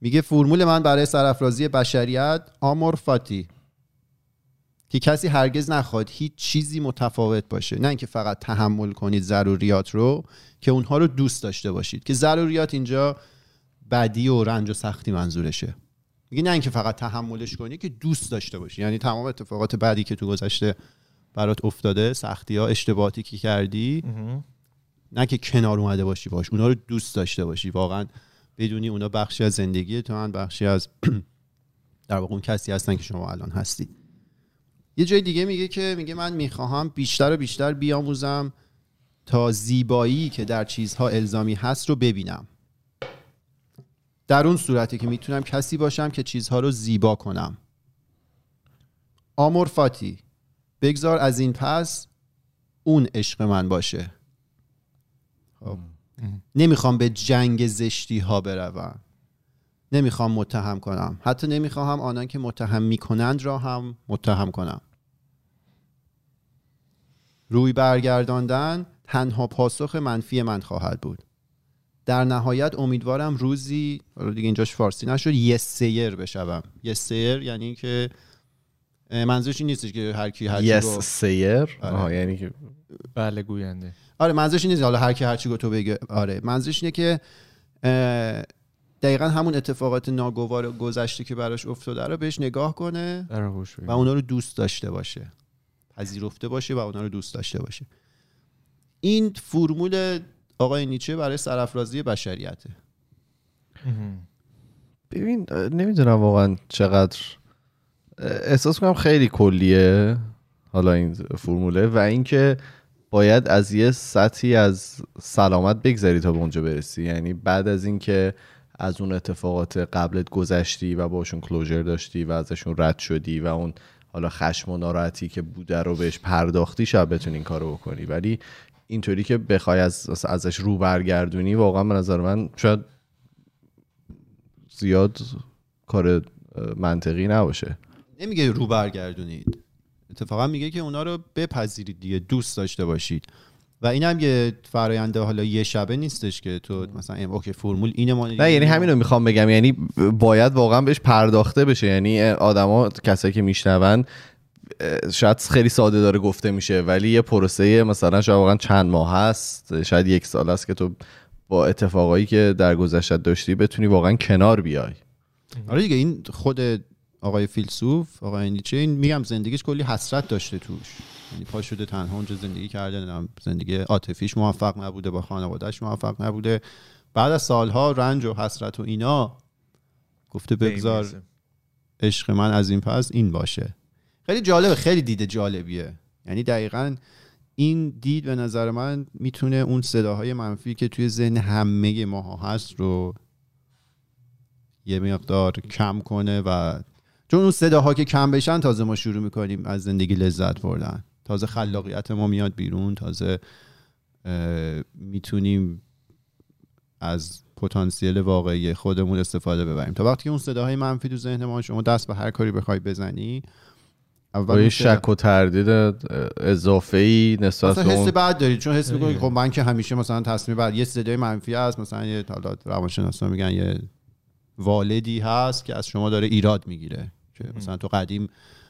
میگه فرمول من برای سرافرازی بشریت آمور فاتی. که کسی هرگز نخواد هیچ چیزی متفاوت باشه. نه اینکه فقط تحمل کنید ضروریات رو که اونها رو دوست داشته باشید. که ضروریات اینجا بدی و رنج و سختی منظورشه. میگه نه اینکه فقط تحملش کنی که دوست داشته باشی. یعنی تمام اتفاقات بدی که تو گذشته برات افتاده سختی ها اشتباهاتی که کردی نه که کنار اومده باشی باش اونا رو دوست داشته باشی. واقعا بدونی اونا بخشی از زندگی تو هن بخشی از (clears throat) در واقع اون کسی هستن که شما الان هستی. یه جای دیگه میگه که میگه من می‌خواهم بیشتر و بیشتر بیاموزم تا زیبایی که در چیزها الزامی هست رو ببینم. در اون صورتی که می‌تونم کسی باشم که چیزها رو زیبا کنم. آمور فاتی بگذار از این پس اون عشق من باشه. خب. نمی‌خوام به جنگ زشتی ها بروم. نمی‌خوام متهم کنم. حتی نمی‌خواهم آنان که متهم می‌کنند را هم متهم کنم. روی برگرداندن تنها پاسخ منفی من خواهد بود. در نهایت امیدوارم روزی دیگه اینجاش فارسی نشد یه سیر بشوم. یه سیر یعنی که منظورش این نیستش که هر کی هر یس سیر آها یعنی که بله گوینده. آره منظورش نیست حالا هر کی هر چی تو بگه. آره منظورش اینه که دقیقا همون اتفاقات ناگوار گذشته که براش افتاده رو بهش نگاه کنه و اونا رو دوست داشته باشه. پذیرفته باشه و اونا رو دوست داشته باشه. این فرمول آقای نیچه برای سرافرازی بشریته. ببین نمی‌دونم واقعا چقدر احساس کنم خیلی کلیه حالا این فرموله و اینکه باید از یه سطحی از سلامت بگذری تا به اونجا برسی. یعنی بعد از اینکه از اون اتفاقات قبلت گذشتی و باشون کلوجر داشتی و ازشون رد شدی و اون حالا خشم و ناراحتی که بوده رو بهش پرداختی شاید بتونی این کارو بکنی. ولی اینطوری که بخوای از ازش رو برگردونی واقعا به نظر من شاید زیاد کار منطقی نباشه. نمیگه رو برگردونید. اتفاقا میگه که اونا رو بپذیرید دیگه دوست داشته باشید. و این هم یه فراینده حالا یه شبه نیستش که تو مثلا اوکی فرمول اینه ما نه یعنی همین رو می‌خوام بگم. یعنی باید واقعا بهش پرداخته بشه. یعنی آدما کسایی که میشنون شاید خیلی ساده داره گفته میشه ولی یه پروسه مثلا شاید واقعا چند ماه هست شاید یک سال است که تو با اتفاقایی که در گذشته داشتی بتونی واقعا کنار بیای. آره دیگه این خود آقای فیلسوف آقای نیچه این میگم زندگیش کلی حسرت داشته توش. یعنی پا شده تنها اونجا زندگی کرده زندگی عاطفیش موفق نبوده با خانوادهش موفق نبوده. بعد از سالها رنج و حسرت و اینا گفته بگذار عشق من از این پس این باشه. خیلی جالبه خیلی دید جالبیه. یعنی دقیقا این دید به نظر من می‌تونه اون صداهای منفی که توی ذهن همه ماها هست رو یه مقدار کم کنه و چون اون صداها که کم بشن تازه ما شروع می‌کنیم از زندگی لذت بردن. تازه خلاقیت ما میاد بیرون تازه می‌تونیم از پتانسیل واقعی خودمون استفاده ببریم. تا وقتی که اون صداهای منفی تو ذهن ما شما دست به هر کاری بخوای بزنی اول شک و تردید اضافه ای نسبت به حس بعد دارید. چون حس می‌کنید خب من که همیشه مثلا تصمیم بعد یه صدای منفی هست مثلا یه حالا روانشناسا میگن یه والدی هست که از شما داره ایراد می‌گیره. که مثلا تو قدیم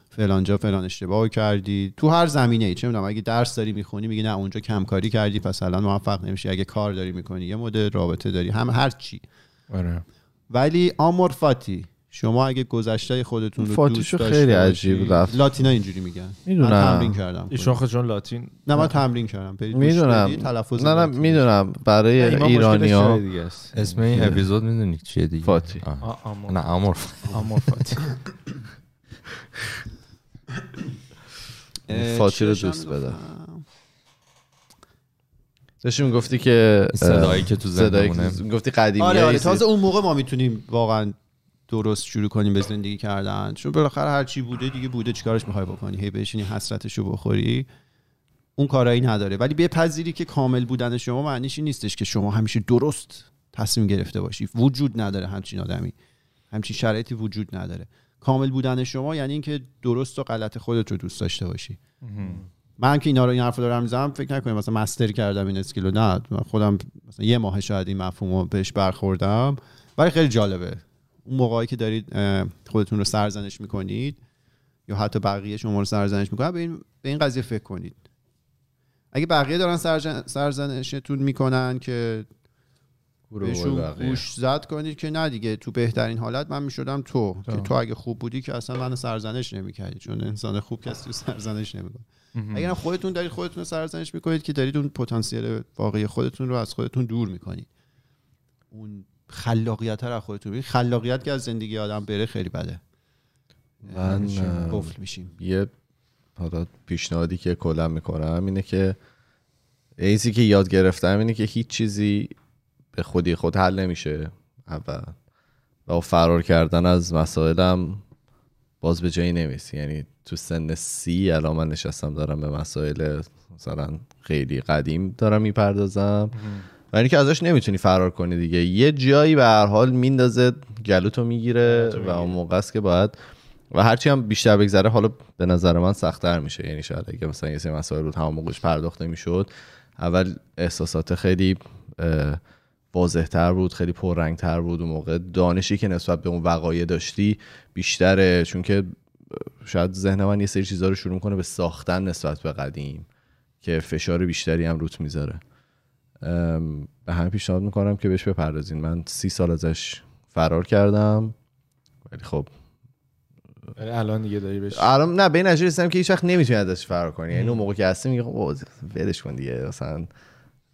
فلان جا فلان اشتباه کردی. تو هر زمینه ای چه می‌دونم اگه درس داری می‌خونی میگی نه اونجا کمکاری کردی پس الان موفق نمیشی. اگه کار داری می‌کنی یه مدل رابطه داری هم هر چی. آره. ولی آمورفاتی شما اگه گذشته خودتون رو دوست داشته خیلی عجیب رفت. لاتینا اینجوری میگن. می‌دونم. من تمرین کردم. ایشون چون لاتین. نه من تمرین کردم. می‌دونم. نه نه می‌دونم. برای ایرانی ها اسم این اپیزود می‌دونی چیه دیگه؟ فاتی. نه آمور آمور فاتی. فاتی رو دوست بدم. داشتی گفتی که صدایی که تو زندمونه گفتی قدیمی آره آره تازه اون موقع ما می‌تونیم واقعا درست شروع کنیم به زندگی کردن. چون بالاخره هر چی بوده دیگه بوده چیکارش می‌خوای بکنی؟ هی بشینی حسرتش رو بخوری. اون کارایی نداره. ولی بپذیری که کامل بودن شما معنیش این نیستش که شما همیشه درست تصمیم گرفته باشی. وجود نداره همچین آدمی. همچین شرایطی وجود نداره. کامل بودن شما یعنی اینکه درست و غلط خودت رو دوست داشته باشی. من که اینا رو این حرفو دارم می‌زنم فکر نکنیم مثلا مستر کردم این اسکیلو. نه خودم مثلا یه ماه شاید این مفهومو بهش برخوردم. ولی خیلی جالبه. اون موقعی که دارید خودتون رو سرزنش می‌کنید یا حتی بقیه شما رو سرزنش می‌کنن به این, به این قضیه فکر کنید. اگه بقیه دارن سرزنشتون می‌کنن که بهشون گوش زد کنید که نه دیگه تو بهترین حالت من می‌شدم تو که تو اگه خوب بودی که اصلا منو سرزنش نمی‌کردی چون انسان خوب کسی سرزنش نمی‌کنه. اگر خودتون دارید خودتون رو سرزنش می‌کنید که دارید اون پتانسیل واقعی خودتون رو از خودتون دور می‌کنید. اون خلاقیت رو خودتون بگید خلاقیت که از زندگی آدم بره خیلی بده. من اه، قفل میشیم. یه حالا پیشنهادی که کلا می‌کنم اینه که ایزی که یاد گرفتم اینه که هیچ چیزی به خودی خود حل نمیشه اول. و فرار کردن از مسائلم باز به جایی نمیسی یعنی تو سن سی الان من نشستم دارم به مسائل مثلا خیلی قدیم دارم می‌پردازم. و اینکه ازش نمی‌تونی فرار کنی دیگه. یه جایی به هر حال میندازه گلوتو می‌گیره و اون موقع است که باید و هرچی هم بیشتر بگذره حالا به نظر من سختتر میشه. یعنی شاید اگه مثلا یه سری مسائل رو تمام موقعش پرداخت نمی‌شد اول احساسات خیلی واضحتر بود خیلی پررنگتر بود. اون موقع دانشی که نسبت به اون وقایع داشتی بیشتره. چون که شاید ذهن من یه سری چیزا رو شروع کنه به ساختن نسبت به قدیم که فشار بیشتری هم روت می‌ذاره. به همه پیشنهاد می‌کنم که بهش بپردازین. من سی سال ازش فرار کردم. ولی خب الان دیگه داری بهش الان نه به این نتیجه رسیدم که هیچ وقت نمی‌تونی ازش فرار کنی. یعنی اون موقع که هستی میگه خب ولش کن دیگه. مثلا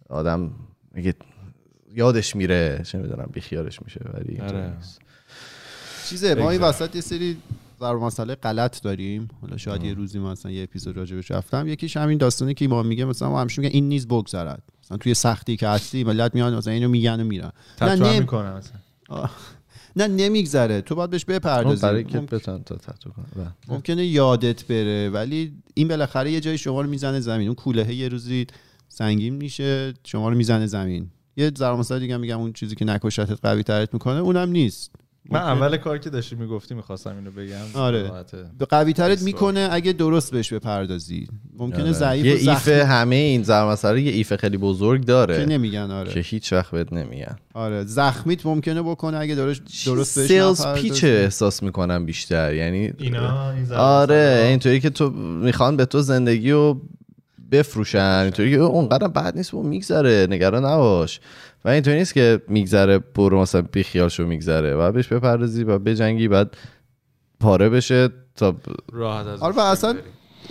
آدم میگه یادش میره. چه می‌دونم بیخیالش میشه ولی آره. چیزه ما این. وسط یه سری ضرب مسئله غلط داریم. حالا شاید یه روزی مثلا یه اپیزود راجبش رفتم. یکیش همین داستانی که ما میگه مثلا ما همیشه میگن این نیز بگذرد. مثلا توی سختی که هستی ملت میان مثلا اینو میگن و میرن. نه نم- می‌کنم مثلا نه نمیگذره. تو باید بهش بپردازی. برای که ممکن- بتون تا تتو کنه بله. ممکنه یادت بره ولی این بالاخره یه جای شما رو می‌زنه زمین. اون کولهه یه روزی سنگین میشه شما رو می‌زنه زمین. یه ضرب مثال دیگه میگم اون چیزی که نکشتت قوی ترت می‌کنه اونم نیست. من اول کار که داشتی می‌گفتی می‌خواستم اینو بگم. آره. به قوی ترت. می‌کنه اگه درست بهش بپردازی. ممکنه آره. ضعیف یه و ایف همه این ضرب یه ایف خیلی بزرگ که داره نمیگن آره. که هیچ وقت بهت نمیگن. آره. زخمیت ممکنه بکنه اگه درست درست بهش سیلز نپردازی. پیچ احساس می‌کنم بیشتر. یعنی اینا این آره. اینطوری که تو می‌خوان به تو زندگی رو بفروشن اینطوری که اونقدر بد نیست و میگذره. نگران نباش. و اینطوری نیست که میگذره برو مثلا بیخیال شو میگذره. و بهش بپردازی و بجنگی بعد پاره بشه تا راحت از آره و اصلا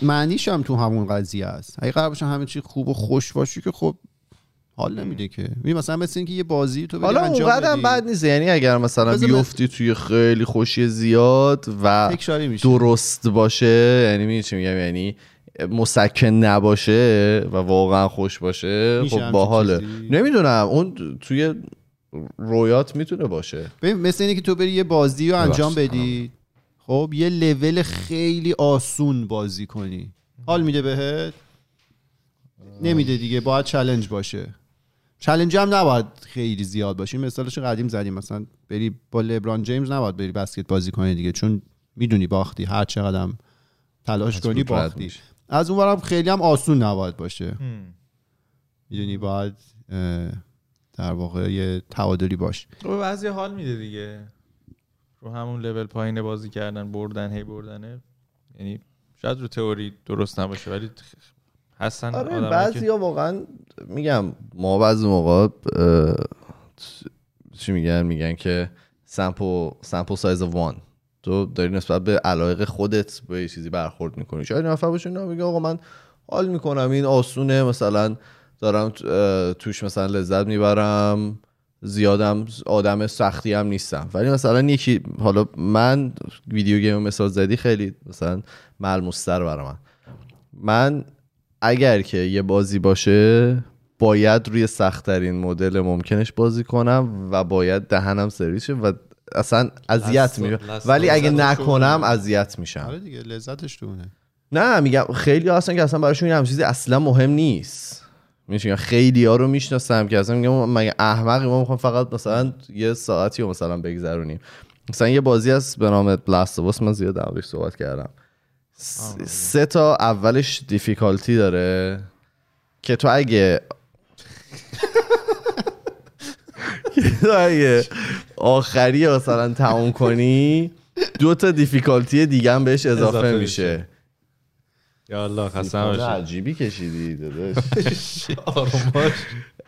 معنیش هم تو همون قضیه است. اگه قرار باشه همه چی خوب و خوش باشی که خب حال نمیده که. می مثلا مثل اینکه یه بازی تو حالا اونقدر بد نیست. یعنی اگر مثلا بیفتی توی خیلی خوشی زیاد و تکراری میشه. درست باشه یعنی می‌دونی چی میگم؟ یعنی مسکن نباشه و واقعا خوش باشه خب باحاله؟ نمی‌دونم اون توی رویات می‌تونه باشه. ببین مثل اینه که تو بری یه بازی رو انجام بدی خب یه لول خیلی آسون بازی کنی. حال میده بهت؟ نمیده دیگه باید چلنج باشه. چلنج هم نباید خیلی زیاد باشه. این مثالش قدیم زدیم. مثلا بری با لبران جیمز نباید بری بسکت بازی کنی دیگه چون می‌دونی باختی هر چقدر تلاش کنی باختی. از اون برم خیلی هم آسون نباید باشه. می‌دونی باید در واقع یه تعادلی باشه به بعضی حال میده دیگه. رو همون لول پایین بازی کردن بردن هی بردنه یعنی شاید رو تئوری درست نباشه ولی هستن آره بعضی که ها واقعا میگم ما بعضی موقع چی میگن؟ میگن که سمپل سمپل سایز وان تو داری نسبت به علایق خودت به یه چیزی برخورد می‌کنی. شاید نفر باشه میگه آقا من حال می‌کنم این آسونه مثلا دارم توش مثلا لذت می‌برم زیادم آدم سختی هم نیستم. ولی مثلا یکی حالا من ویدیو گیم مثال زدی خیلی مثلا ملموستر برای من. من اگر که یه بازی باشه باید روی سختترین مدل ممکنش بازی کنم و باید دهنم سرویس و اصلا اذیت میشه ولی اگه نکنم اذیت میشم. آره دیگه لذتش تو اونه. نه میگم خیلی هستن که اصلا براشون این چیزی اصلا مهم نیست. میگم خیلی ها رو می‌شناسم که اصلا میگم مگه احمقی ما می‌خوام فقط مثلا یه ساعتی رو مثلا بگذرونیم. مثلا یه بازی هست به نام بلاست من زیاد دربارش صحبت کردم. س- سه تا اولش دیفیکالتی داره که تو اگه (laughs) اگه آخری مثلا تموم کنی دو تا دیفیکالتی دیگه هم بهش اضافه, اضافه میشه. یا الله باشی عجیبی کشیدی داداش.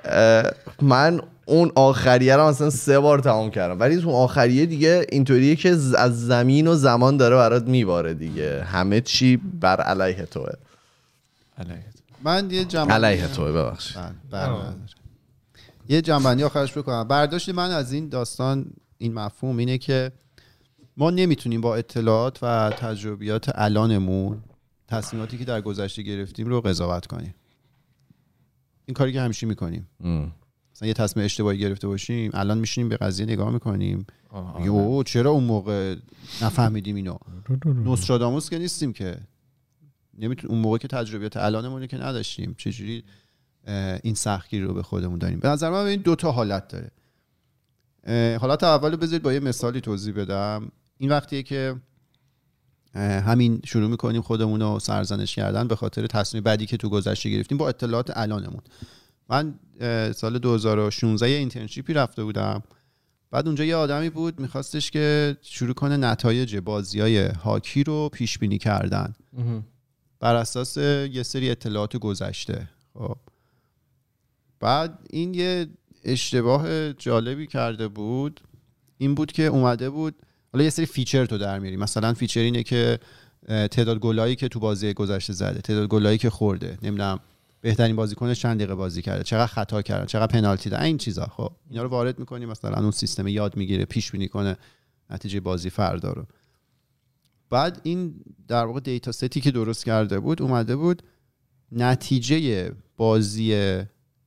(laughs) من اون آخریه رو مثلا سه بار تمام کردم. ولی تو آخریه دیگه اینطوریه که از زمین و زمان داره برات میباره دیگه. همه چی بر علیه توه. علیه. من یه جنبندی علیه توه ببخش بله، بله، بله. یه جنبندی آخرش بکنم. برداشت من از این داستان این مفهوم اینه که ما نمی‌تونیم با اطلاعات و تجربیات الانمون تصمیماتی که در گذشته گرفتیم رو قضاوت کنیم. این کاری که همیشه می‌کنیم. مثلا یه تصمیم اشتباهی گرفته باشیم الان میشینیم به قضیه نگاه می‌کنیم. یو چرا اون موقع نفهمیدیم اینو؟ (laughs) نوستراداموس که نیستیم که. نمیتون اون موقع که تجربیات الانمون رو که نداشتیم. چجوری این سختگیری رو به خودمون داریم. به نظر من این دوتا حالت داره. حالت اول بذارید با یه مثالی توضیح بدم. این وقتیه که همین شروع می‌کنیم خودمون رو سرزنش کردن به خاطر تصمیم بعدی که تو گذشته گرفتیم با اطلاعات الانمون. من سال 2016 یه اینترنشیپی رفته بودم. بعد اونجا یه آدمی بود میخواستش که شروع کنه نتایج بازی های هاکی رو پیش بینی کردن بر اساس یه سری اطلاعات گذشته. خب. بعد این یه اشتباه جالبی کرده بود. این بود که اومده بود حالا یه سری feature تو در میاری. مثلا feature اینه که تعداد گلایی که تو بازی گذشته زده تعداد گلایی که خورده. نمی‌دونم بهترین بازیکنش چند دقیقه بازی کرده. چقدر خطا کرده چقدر پنالتی ده این چیزا. خب اینا رو وارد می‌کنی مثلا اون سیستم یاد می‌گیره پیش بینی کنه نتیجه بازی فردا رو. بعد این در واقع دیتا ستی که درست کرده بود اومده بود نتیجه بازی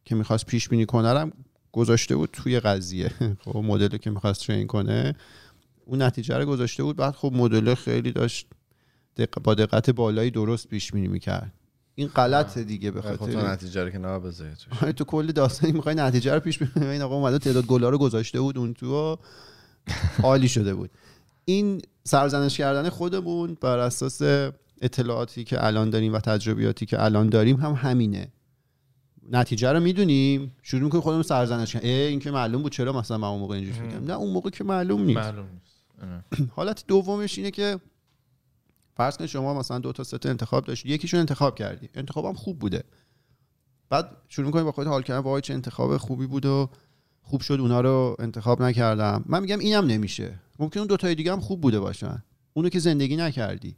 که می‌خواست پیش بینی کنه رو هم گذاشته بود توی قضیه. (laughs) خب مدلی که می‌خواست ترین کنه اون نتیجه رو گذاشته بود. بعد خب مدل خیلی داشت دق... با دقت بالایی درست پیش بینی می‌کرد. این غلطه دیگه به تو خاطر نتیجه رو که نباید بذاری. آره، تو کل داستانی می‌خوای نتیجه رو پیش بینی این آقا اومده تعداد گلا رو گذاشته بود اون تو عالی شده بود. این سرزنش کردن خودمون بر اساس اطلاعاتی که الان داریم و تجربیاتی که الان داریم هم همینه. نتیجه رو می‌دونیم. شروع می‌کنیم خودمون سرزنش اه، این که معلوم بود چرا مثلا من اون موقع اینجوری فکر نه اون موقع که معلوم نیست. معلوم نیست. (clears throat) حالت دومش اینه که فرض کن شما مثلا دو تا سه تا انتخاب داشتی. یکیشون انتخاب کردی. انتخابم خوب بوده. بعد شروع می‌کنی با خودت حال کردن. وای چه انتخاب خوبی بود و خوب شد اونا رو انتخاب نکردم. من میگم اینم نمیشه. ممکن اون دو تای دیگه هم خوب بوده باشن. اونو که زندگی نکردی.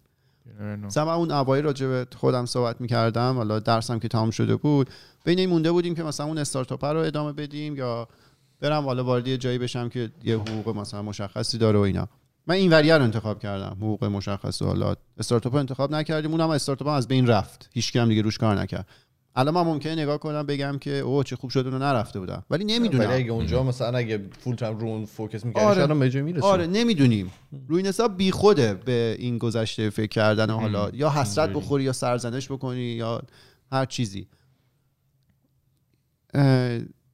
من اون اوایل راجع به خودم صحبت می‌کردم حالا درسم که تمام شده بود بین این مونده بودیم که مثلا اون استارتاپ رو ادامه بدیم یا برم حالا وارد جایی بشم که یه حقوق مثلا مشخصی داره و اینا. من این وریه رو انتخاب کردم حقوق مشخص و حالا. استارتاپ رو انتخاب نکردیم اونم استارتاپ از بین رفت. هیچ هم دیگه روش کار نکرد. الان من ممکنه نگاه کنم بگم که اوه چه خوب شد اونو نرفته بودم. ولی ولی نمی‌دونم اگه اونجا مثلا اگه full time رو اون focus می‌کردی آره. شاید هم به می‌رسید آره نمی‌دونیم. روی این حساب بی خوده به این گذشته فکر کردن حالا. یا حسرت بخوری یا سرزنش بکنی یا هر چیزی.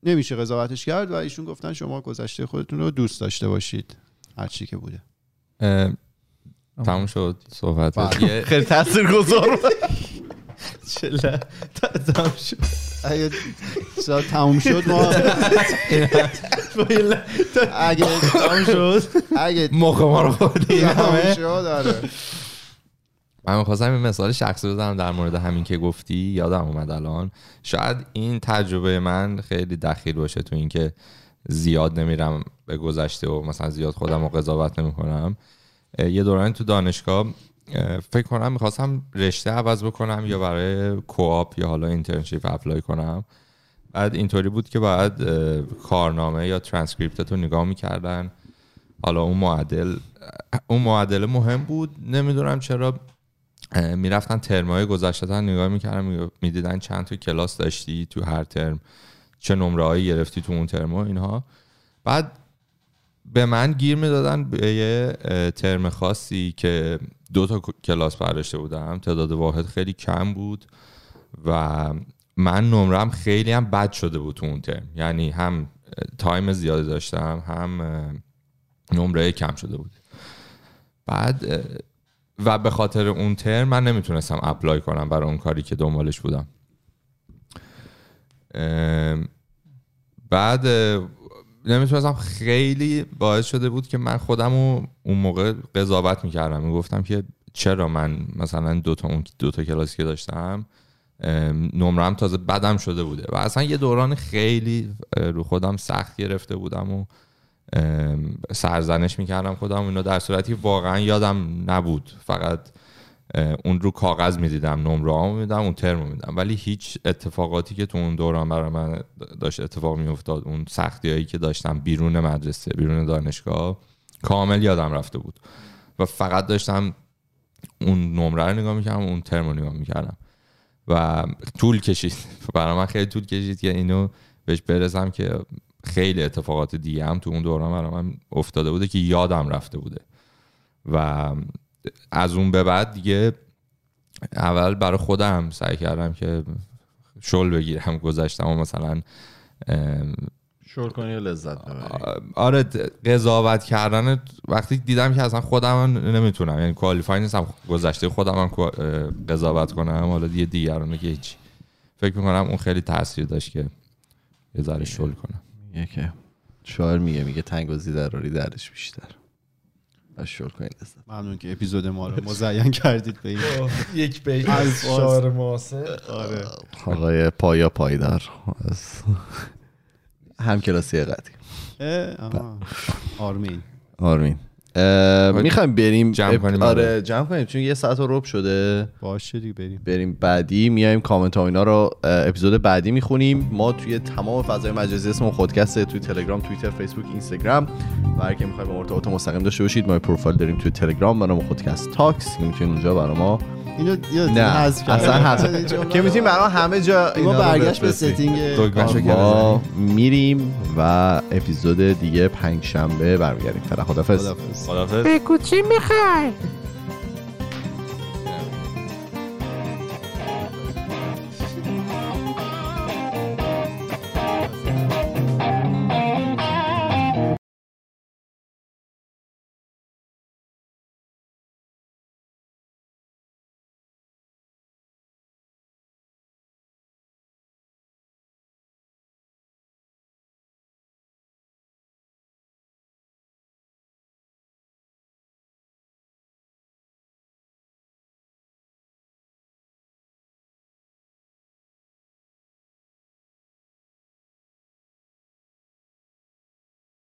نمیشه قضاوتش کرد و ایشون گفتن شما گذشته خودتون رو دوست داشته باشید. هر چی که بوده. تموم شد صحبت بله. (laughs) خیلی تاثیرگذار بود. (laughs) چله. تمام شد. اگه شاید تموم شد ما اگه تمام شد. اگه مخ ما رو خوردی تموم شد آره. من می‌خواستم این مثال شخصی بزنم در مورد همین که گفتی. یادم اومد الان. شاید این تجربه من خیلی دخیل باشه تو اینکه زیاد نمیرم به گذشته و مثلا زیاد خودم رو قضاوت نمی‌کنم. یه دورانی تو دانشگاه اه، فکر کنم می‌خواستم رشته عوض بکنم یا برای co-op یا حالا internship apply کنم. بعد اینطوری بود که اه، کارنامه یا ترانسکریپت رو نگاه می‌کردن. حالا اون معدل اون معدل مهم بود. نمی‌دونم چرا می‌رفتن ترمای گذشته نگاه می‌کردن می‌دیدن چند تا کلاس داشتی تو هر ترم چه نمره گرفتی تو اون ترم اینها. بعد به من گیر می‌دادن به یه ترم خاصی که دو تا کلاس برداشته بودم. تعداد واحد خیلی کم بود و من نمرم خیلی هم بد شده بود تو اون ترم. یعنی هم time زیادی داشتم هم نمره کم شده بود. بعد و به خاطر اون ترم من نمی‌تونستم apply کنم برای اون کاری که دنبالش بودم. بعد نمی‌تونستم خیلی باعث شده بود که من خودم رو اون موقع قضاوت می‌کردم. می‌گفتم که چرا من مثلا دو تا اون دو تا کلاسی که داشتم نمرم تازه بدم شده بوده. و اصلا یه دوران خیلی رو خودم سخت گرفته بودم و سرزنش می‌کردم خودم. اینو در صورتی واقعا یادم نبود. فقط اون رو کاغذ می‌دیدم نمره ها میدم اون ترم میدم ولی هیچ اتفاقاتی که تو اون دوران برای من داشت اتفاق میافتاد اون سختی هایی که داشتم بیرون مدرسه بیرون دانشگاه کامل یادم رفته بود. و فقط داشتم اون نمره رو نگاه می‌کردم اون ترم رو نگاه می‌کردم. و طول کشید. (laughs) برای من خیلی طول کشید که اینو بهش برسم که خیلی اتفاقات دیگه هم تو اون دوران برای من افتاده بوده که یادم رفته بوده. و از اون به بعد دیگه اول برای خودم سعی کردم که شل بگیرم گذشتم و مثلا شل کنی لذت آره قضاوت کردن وقتی دیدم که اصلا خودم نمی‌تونم یعنی کوالیفای نیستم گذشته خودم قضاوت کنم حالا دیگه دیگرانه که هیچ فکر می‌کنم اون خیلی تاثیر داشت که یه ذره شل کنم. یکه شاعر میگه میگه تنگ و زیدراری درش بیشتر. شروع کنید. ممنون که اپیزود ما رو مزین کردید به این. (laughs) یک بیت از شعر معاصر. آره. آقای پایا پایدار. هم کلاسی قدیم. آرمین. آرمین. می‌خوایم بریم جمع کنیم آره جمع کنیم. چون یه ساعت رب شده. باشه دیگه بریم. بریم بعدی میایم کامنت ها اینا رو اپیزود بعدی می‌خونیم. ما توی تمام فضای مجازی اسم خودکست ه توی تلگرام توییتر فیسبوک اینستاگرام. و هر کی می‌خوایم ارتباط مستقیم داشته باشید ما پروفایل داریم توی تلگرام به نام خودکست talks. می‌تونید اونجا برای ما اینو نه اصلا حذف (laughs) که می‌تونیم برای همه جا ما برگشت به ستینگ ما میریم و اپیزود دیگه پنج شنبه برمیگردیم. فعلا خدافظ خدافظ بگو چی می‌خوای؟